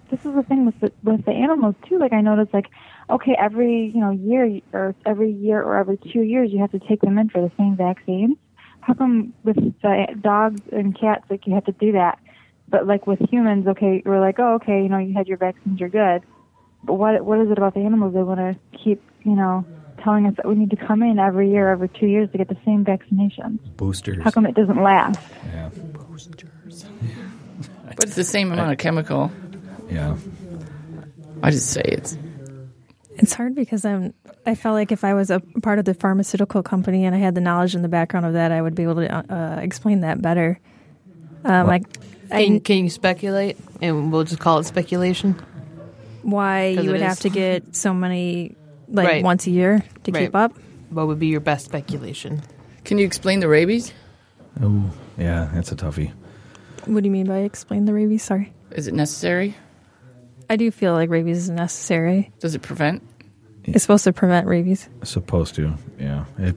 this is the thing with the, with the animals too. Like I noticed, like okay, every you know year or every year or every two years you have to take them in for the same vaccine. How come with the dogs and cats like you have to do that, but like with humans, okay, we're like oh okay, you know you had your vaccines, you're good. But what what is it about the animals they want to keep you know telling us that we need to come in every year, every two years to get the same vaccinations? boosters. How come it doesn't last? Yeah, But it's the same amount of chemical. yeah. I just say it's It's hard because I'm. I felt like if I was a part of the pharmaceutical company and I had the knowledge and the background of that, I would be able to uh, explain that better. Um, like, Can, I, can you speculate? And we'll just call it speculation. Why you it would have to get so many, like Right. once a year to Right. keep up. What would be your best speculation? Can you explain the rabies? Oh, yeah. That's a toughie. What do you mean by explain the rabies? Sorry, Is it necessary? I do feel like rabies is necessary. Does it prevent? It's supposed to prevent rabies. Supposed to, yeah. It,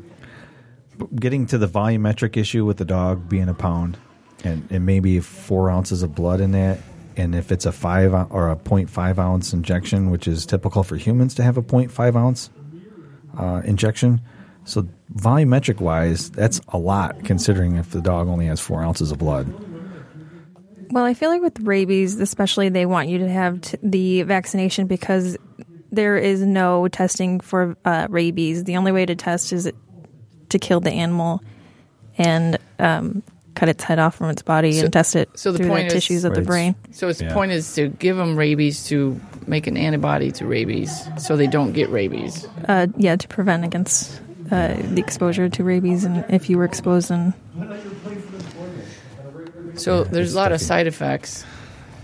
getting to the volumetric issue with the dog being a pound, and, and maybe four ounces of blood in that, and if it's a five or a 0.5 ounce injection, which is typical for humans to have a 0.5 ounce uh, injection. So volumetric wise, that's a lot considering if the dog only has four ounces of blood. Well, I feel like with rabies, especially, they want you to have t- the vaccination because there is no testing for uh, rabies. The only way to test is to kill the animal and um, cut its head off from its body So- and test it so the through point the is- tissues of the brain. So its Yeah. point is to give them rabies to make an antibody to rabies, so they don't get rabies. Uh, yeah, to prevent against uh, the exposure to rabies, and if you were exposed, and So there's a lot of side effects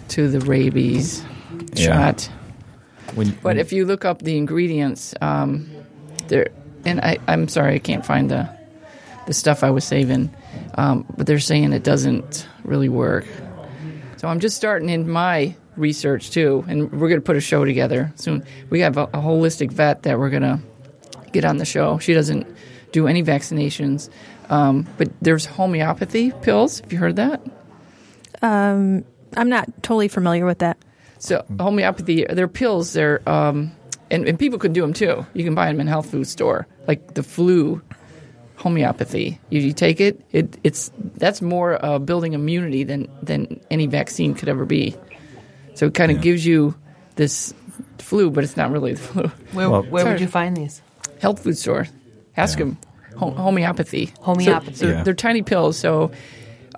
to the rabies Yeah. shot. When, But if you look up the ingredients, um, there, and I, I'm sorry, I can't find the the stuff I was saving, um, but they're saying it doesn't really work. So I'm just starting in my research too, and we're going to put a show together soon. We have a, a holistic vet that we're going to get on the show. She doesn't do any vaccinations, um, but there's homeopathy pills. Have you heard that? I'm not totally familiar with that. So homeopathy, they're pills. They're um, and, and people can do them too. You can buy them in health food store, like the flu homeopathy. You, you take it, it, it's that's more uh, building immunity than than any vaccine could ever be. So it kind of Yeah. gives you this flu, but it's not really the flu. Where, Well- where would you find these? Health food store. Ask Yeah. them. Ho- homeopathy. Homeopathy. So, so Yeah. They're tiny pills, so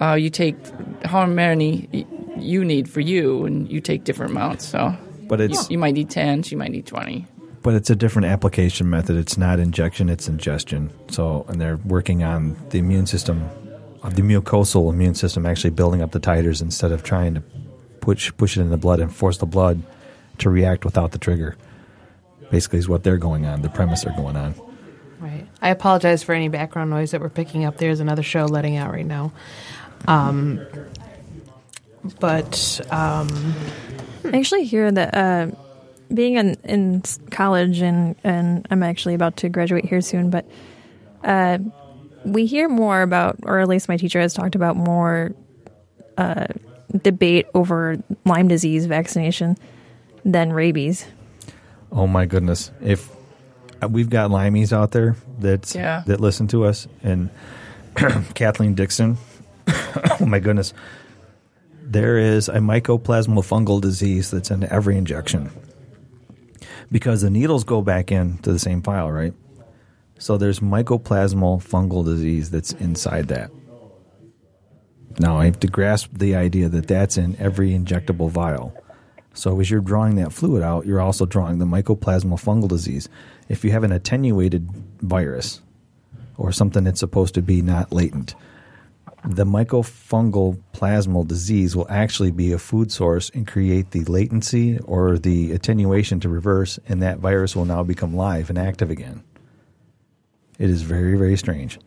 uh, you take how many y- you need for you, and you take different amounts. So But it's you might need ten, you might need twenty. but it's a different application method. It's not injection; it's ingestion. So, and they're working on the immune system, of the mucosal immune system, actually building up the titers instead of trying to push push it in the blood and force the blood to react without the trigger. Basically, is what they're going on. The premise they're going on. Right. I apologize for any background noise that we're picking up. There's another show letting out right now. Um, but um, I actually hear that uh, being in, in college and, and I'm actually about to graduate here soon, but uh, we hear more about, or at least my teacher has talked about more uh, debate over Lyme disease vaccination than rabies. Oh my goodness! If we've got Lymies out there that Yeah. that listen to us, and Kathleen Dixon, oh my goodness, there is a mycoplasmal fungal disease that's in every injection because the needles go back into the same file, right? So there's mycoplasmal fungal disease that's inside that. Now I have to grasp the idea that that's in every injectable vial. So as you're drawing that fluid out, you're also drawing the mycoplasmal fungal disease. If you have an attenuated virus or something that's supposed to be not latent, the mycofungal plasmal disease will actually be a food source and create the latency or the attenuation to reverse, and that virus will now become live and active again. It is very, very strange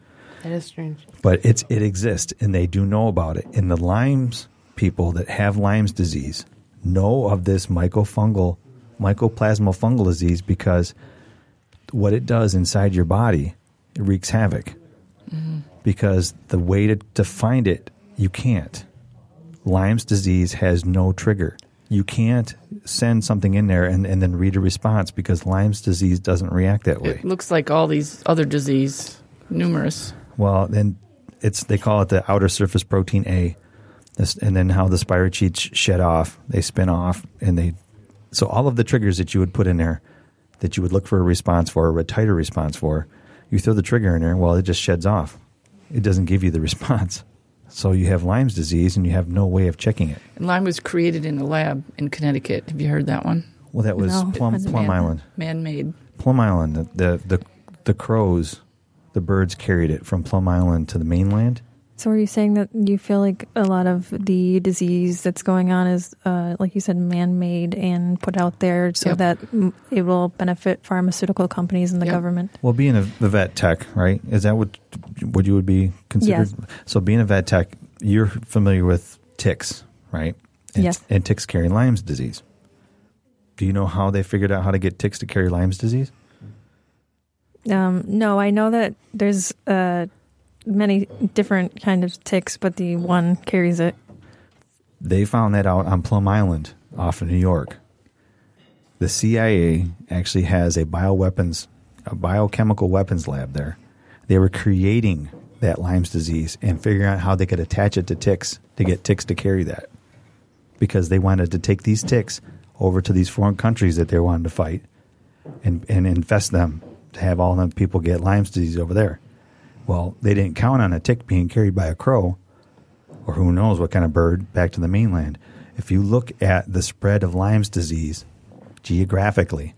that is strange. but it's it exists and they do know about it. And the Lyme's people that have Lyme's disease know of this mycofungal mycoplasmal fungal disease because what it does inside your body it wreaks havoc. Mm-hmm. Because the way to, to find it, you can't. Lyme's disease has no trigger. You can't send something in there and, and then read a response because Lyme's disease doesn't react that way. It looks like all these other disease, numerous. Well, then it's they call it the outer surface protein A, this, and then how the spirochetes shed off, they spin off, and they. So all of the triggers that you would put in there, that you would look for a response for, or a titer response for, you throw the trigger in there, well, it just sheds off. It doesn't give you the response. So you have Lyme's disease, and you have no way of checking it. And Lyme was created in a lab in Connecticut. Have you heard that one? Well, that was No, Plum, Plum Man- Island. Man-made. Plum Island. The, the the the crows, the birds carried it from Plum Island to the mainland. So are you saying that you feel like a lot of the disease that's going on is, uh, like you said, man-made and put out there so Yep. that it will benefit pharmaceutical companies and the Yep. government? Well, being a, a vet tech, right? Is that what what you would be considered? Yes. So, being a vet tech, you're familiar with ticks, right? And, Yes. And ticks carry Lyme's disease. Do you know how they figured out how to get ticks to carry Lyme's disease? Um, no, I know that there's uh, many different kind of ticks, but the one carries it. They found that out on Plum Island off of New York. The CIA actually has a bioweapons, a biochemical weapons lab there. They were creating that Lyme's disease and figuring out how they could attach it to ticks to get ticks to carry that. Because they wanted to take these ticks over to these foreign countries that they wanted to fight and, and infest them to have all them people get Lyme's disease over there. Well, they didn't count on a tick being carried by a crow or who knows what kind of bird back to the mainland. If you look at the spread of Lyme's disease geographically,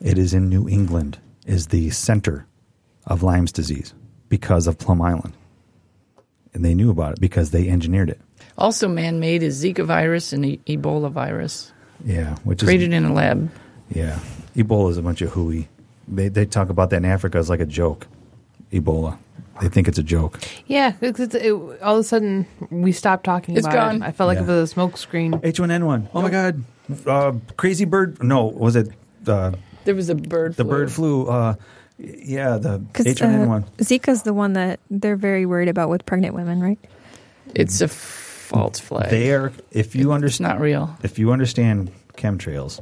it is in New England is the center of Lyme's disease because of Plum Island. And they knew about it because they engineered it. Also man-made is Zika virus and e- Ebola virus, Yeah, which created is in a lab. yeah. Ebola is a bunch of hooey. They they talk about that in Africa as like a joke. Ebola. They think it's a joke. Yeah, it's, it's, it, all of a sudden we stopped talking It's about gone. it. I felt like Yeah. it was a smoke screen. H1N1. Oh my god. Uh, crazy bird. No, was it uh, There was a bird. the flu. bird flu? Uh, yeah, the Because H1N1. uh, Zika's the one that they're very worried about with pregnant women, right? It's a false flag. They are, if you understand, not real. if you understand chemtrails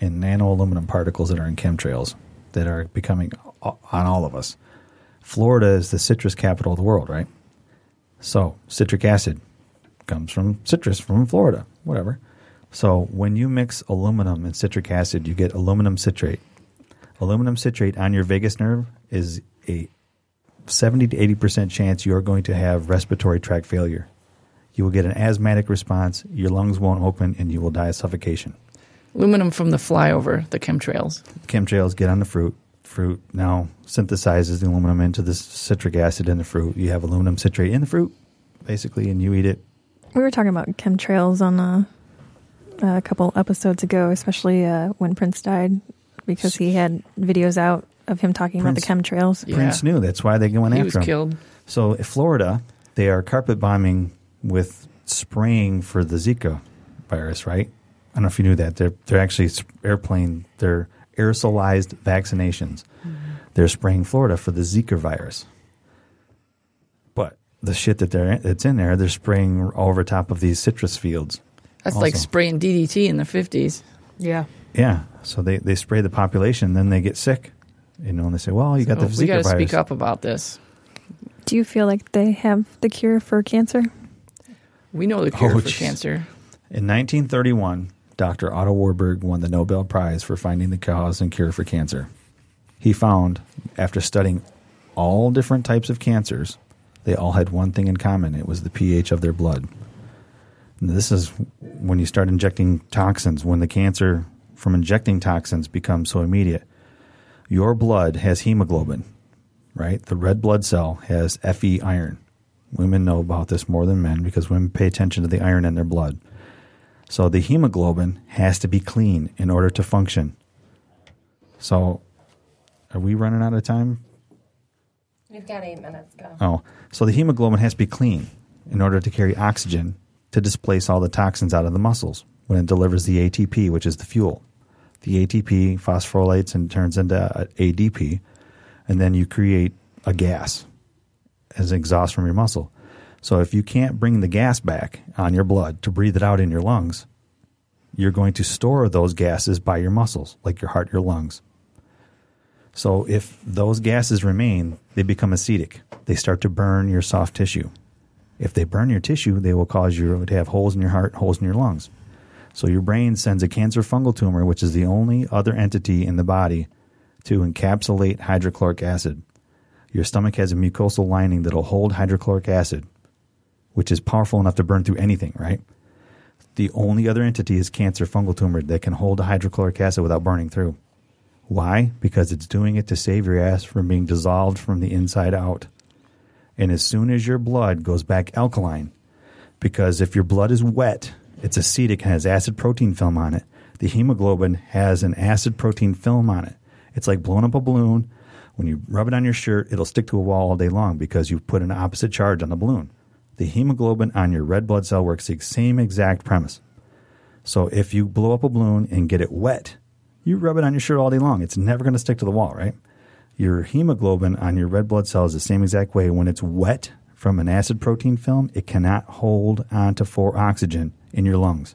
and nano aluminum particles that are in chemtrails that are becoming on all of us, Florida is the citrus capital of the world, right? So citric acid comes from citrus from Florida, whatever. So when you mix aluminum and citric acid, you get aluminum citrate. Aluminum citrate on your vagus nerve is a 70 to 80% chance you're going to have respiratory tract failure. You will get an asthmatic response, your lungs won't open, and you will die of suffocation. Aluminum from the flyover, the chemtrails. Chemtrails get on the fruit. Fruit now synthesizes the aluminum into the citric acid in the fruit. You have aluminum citrate in the fruit, basically, and you eat it. We were talking about chemtrails on a, a couple episodes ago, especially uh, when Prince died, because he had videos out of him talking about the chemtrails. Yeah. Prince knew that's why they went He after was him. killed. So in Florida, they are carpet bombing with spraying for the Zika virus, right? I don't know if you knew that. They're they're actually airplane. They're aerosolized vaccinations. They're spraying Florida for the Zika virus. But the shit that they're that's in there, they're spraying over top of these citrus fields. That's like spraying DDT in the 50s. Yeah. Yeah, so they, they spray the population, then they get sick. You know, and they say, "Well, you got So the Zika we got to virus." speak up about this. Do you feel like they have the cure for cancer? We know the cure Oh, for jeez. cancer. In 1931, Dr. Otto Warburg won the Nobel Prize for finding the cause and cure for cancer. He found, after studying all different types of cancers, they all had one thing in common it was the pH of their blood. And this is when you start injecting toxins, when the cancer from injecting toxins becomes so immediate. Your blood has hemoglobin, right? The red blood cell has Fe iron. Women know about this more than men because women pay attention to the iron in their blood. So the hemoglobin has to be clean in order to function. So, are we running out of time? We've got eight minutes. Go. Oh, so the hemoglobin has to be clean in order to carry oxygen to displace all the toxins out of the muscles when it delivers the ATP, which is the fuel. The ATP phosphorylates and turns into uh, ADP, and then you create a gas as an exhaust from your muscle. So if you can't bring the gas back on your blood to breathe it out in your lungs, you're going to store those gases by your muscles, like your heart, your lungs. So if those gases remain, they become acidic. They start to burn your soft tissue. If they burn your tissue, they will cause you to have holes in your heart, holes in your lungs. So your brain sends a cancer fungal tumor, which is the only other entity in the body to encapsulate hydrochloric acid. Your stomach has a mucosal lining that'll hold hydrochloric acid, which is powerful enough to burn through anything, right? The only other entity is cancer fungal tumor that can hold hydrochloric acid without burning through. Why? Because it's doing it to save your ass from being dissolved from the inside out. And as soon as your blood goes back alkaline, because if your blood is wet, it's and has acid protein film on it. The hemoglobin has an acid protein film on it. It's like blowing up a balloon. When you rub it on your shirt, it'll stick to a wall all day long because you've put an opposite charge on the balloon. The hemoglobin on your red blood cell works the same exact premise. So if you blow up a balloon and get it wet, you rub it on your shirt all day long. It's never going to stick to the wall, right? Your hemoglobin on your red blood cell is the same exact way. When it's wet from an acid protein film, it cannot hold onto for oxygen in your lungs.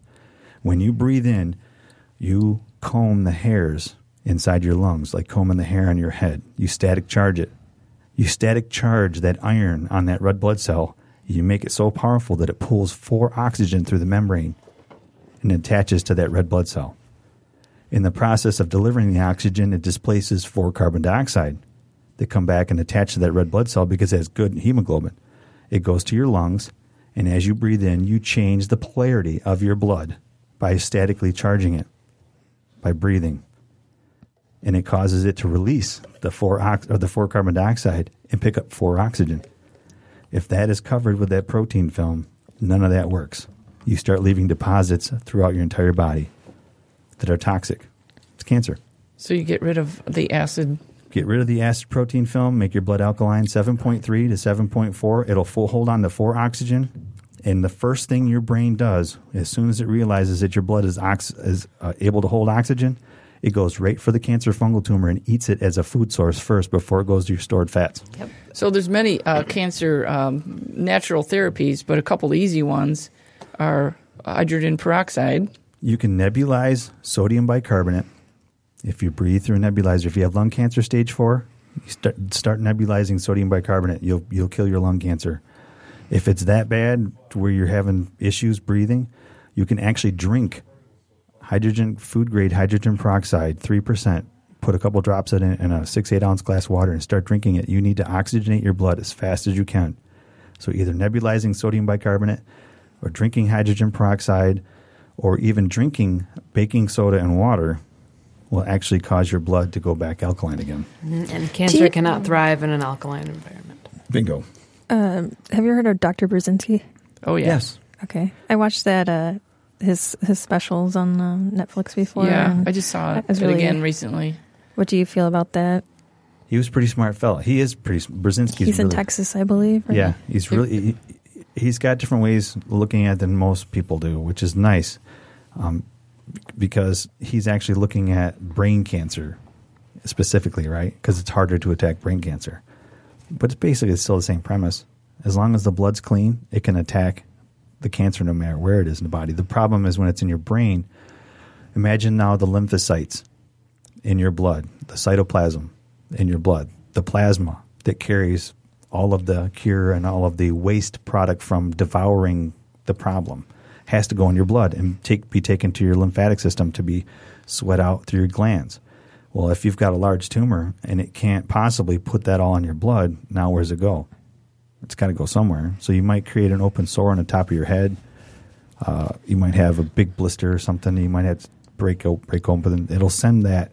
When you breathe in, you comb the hairs inside your lungs, like combing the hair on your head. You static charge it. You static charge that iron on that red blood cell. You make it so powerful that it pulls four oxygen through the membrane and attaches to that red blood cell. In the process of delivering the oxygen, it displaces four carbon dioxide that come back and attach to that red blood cell because it has good hemoglobin. It goes to your lungs, and as you breathe in, you change the polarity of your blood by statically charging it, by breathing. And it causes it to release the four ox- or the four carbon dioxide and pick up four oxygen. If that is covered with that protein film, none of that works. You start leaving deposits throughout your entire body that are toxic. It's cancer. So you get rid of the acid. Get rid of the acid protein film, make your blood alkaline 7.3 to 7.4. It'll full hold on to four oxygen. And the first thing your brain does, as soon as it realizes that your blood is, ox- is uh, able to hold oxygen, it goes right for the cancer fungal tumor and eats it as a food source first before it goes to your stored fats. So there's many uh, cancer um, natural therapies, but a couple easy ones are hydrogen peroxide. You can nebulize sodium bicarbonate. If you breathe through a nebulizer, if you have lung cancer stage four, You start start nebulizing sodium bicarbonate. You'll you'll kill your lung cancer. If it's that bad where you're having issues breathing, you can actually drink hydrogen food grade hydrogen peroxide three percent. Put a couple drops in it in a six eight ounce glass of water and start drinking it. You need to oxygenate your blood as fast as you can. So either nebulizing sodium bicarbonate, or drinking hydrogen peroxide, or even drinking baking soda and water will actually cause your blood to go back alkaline again. And cancer you- cannot thrive in an alkaline environment. Bingo. Um, have you heard of Dr. Burzynski? Oh yeah. Yes. Okay, I watched that uh, his his specials on um, Netflix before. Yeah, I just saw that it was really- again recently. What do you feel about that? He was a pretty smart fella. He is pretty. Burzynski's He's in Texas, I believe. right? Yeah, he's really. He, he's got different ways looking at it than most people do, which is nice, um, because he's actually looking at brain cancer specifically, right? Because it's harder to attack brain cancer, but it's basically still the same premise. As long as the blood's clean, it can attack the cancer no matter where it is in the body. The problem is when it's in your brain. Imagine now the lymphocytes in your blood, the cytoplasm in your blood, the plasma that carries all of the cure and all of the waste product from devouring the problem has to go in your blood and take be taken to your lymphatic system to be sweat out through your glands. Well, if you've got a large tumor and it can't possibly put that all in your blood, now where's it go? It's got to go somewhere. So you might create an open sore on the top of your head. Uh, you might have a big blister or something. You might have to break o- break open. It'll send that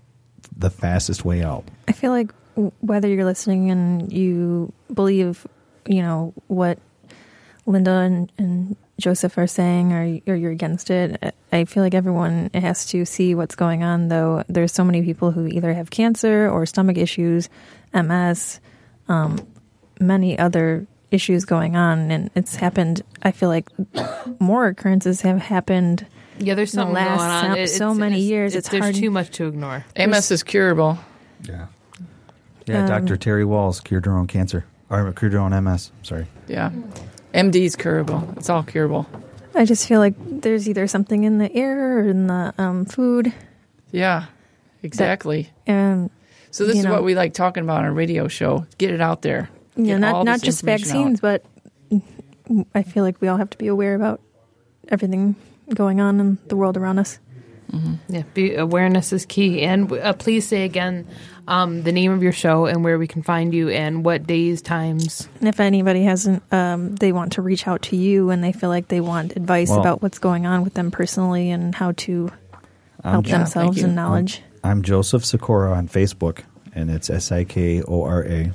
the fastest way out. I feel like whether you're listening and you believe, you know, what Linda and, and Joseph are saying, or, or you're against it, I feel like everyone has to see what's going on. Though there's so many people who either have cancer or stomach issues, MS, um, many other issues going on, and it's happened. I feel like more occurrences have happened. Yeah, there's In the something last going on. so- It- so many years, it's there's hard- too much to ignore. MS is curable. Yeah. Yeah, Um, Dr. Terry Wahls cured her own cancer. Or cured her own MS. Sorry. Yeah. MD's curable. It's all curable. I just feel like there's either something in the air or in the um, food, Yeah. Exactly. and So this is know. what we like talking about on our radio show. Get it out there. Yeah, not not just information vaccines, but I feel like we all have to be aware about everything going on in the world around us. Yeah, be, awareness is key. And uh, please say again um, the name of your show and where we can find you and what days, times. And if anybody hasn't, um, they want to reach out to you and they feel like they want advice Well- about what's going on with them personally and how to help Yeah, themselves thank you. and knowledge. I'm Joseph Sikora on Facebook, and it's S I K O R A.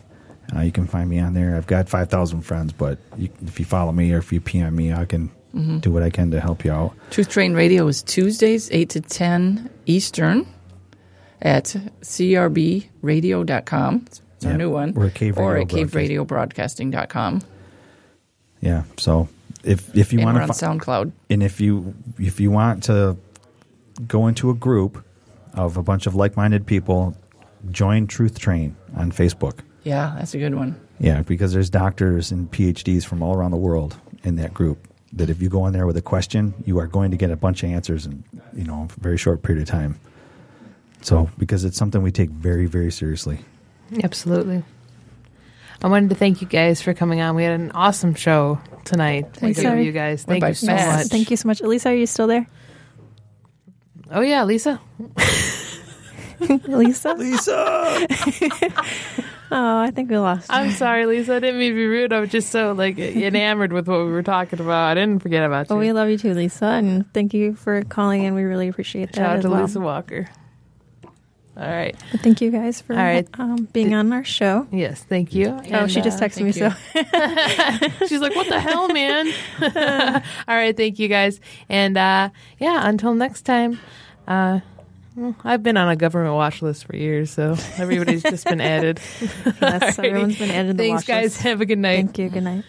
Uh, you can find me on there. I've got 5,000 friends, but you, if you follow me or if you PM me, I can Mm-hmm. do what I can to help you out. Truth Train Radio is Tuesdays, 8 to 10 Eastern at crbradio.com. It's our new one. we're Cave or at caveradiobroadcasting.com. Yeah. So if if you want we're on to, SoundCloud. and if you if you want to go into a group of a bunch of like-minded people, join Truth Train on Facebook. Yeah, that's a good one. Yeah, because there's doctors and PhDs from all around the world in that group. That if you go in there with a question, you are going to get a bunch of answers in you know a very short period of time. So because it's something we take very very seriously. Absolutely. I wanted to thank you guys for coming on. We had an awesome show tonight. Thank with you. you guys. Went Thank by you so fast. much. Thank you so much. Elisa, are you still there? Oh yeah, Lisa. Lisa? Lisa, Oh, I think we lost. I'm sorry, Lisa. I didn't mean to be rude. I was just so like enamored with what we were talking about. I didn't forget about you. Well, we love you too, Lisa, and thank you for calling in. We really appreciate that. Shout out to well. Lisa Walker. All right. Thank you guys for All right. um, being on our show. Yes, thank you. oh, she just uh, texted me. thank So She's like, "What the hell, man?" All right, thank you guys, and uh, yeah, until next time. Uh, Mm, I've been on a government watch list for years, so everybody's just been added. yes, everyone's been added to the Thanks, guys. Have a good night. Thank you. Good night.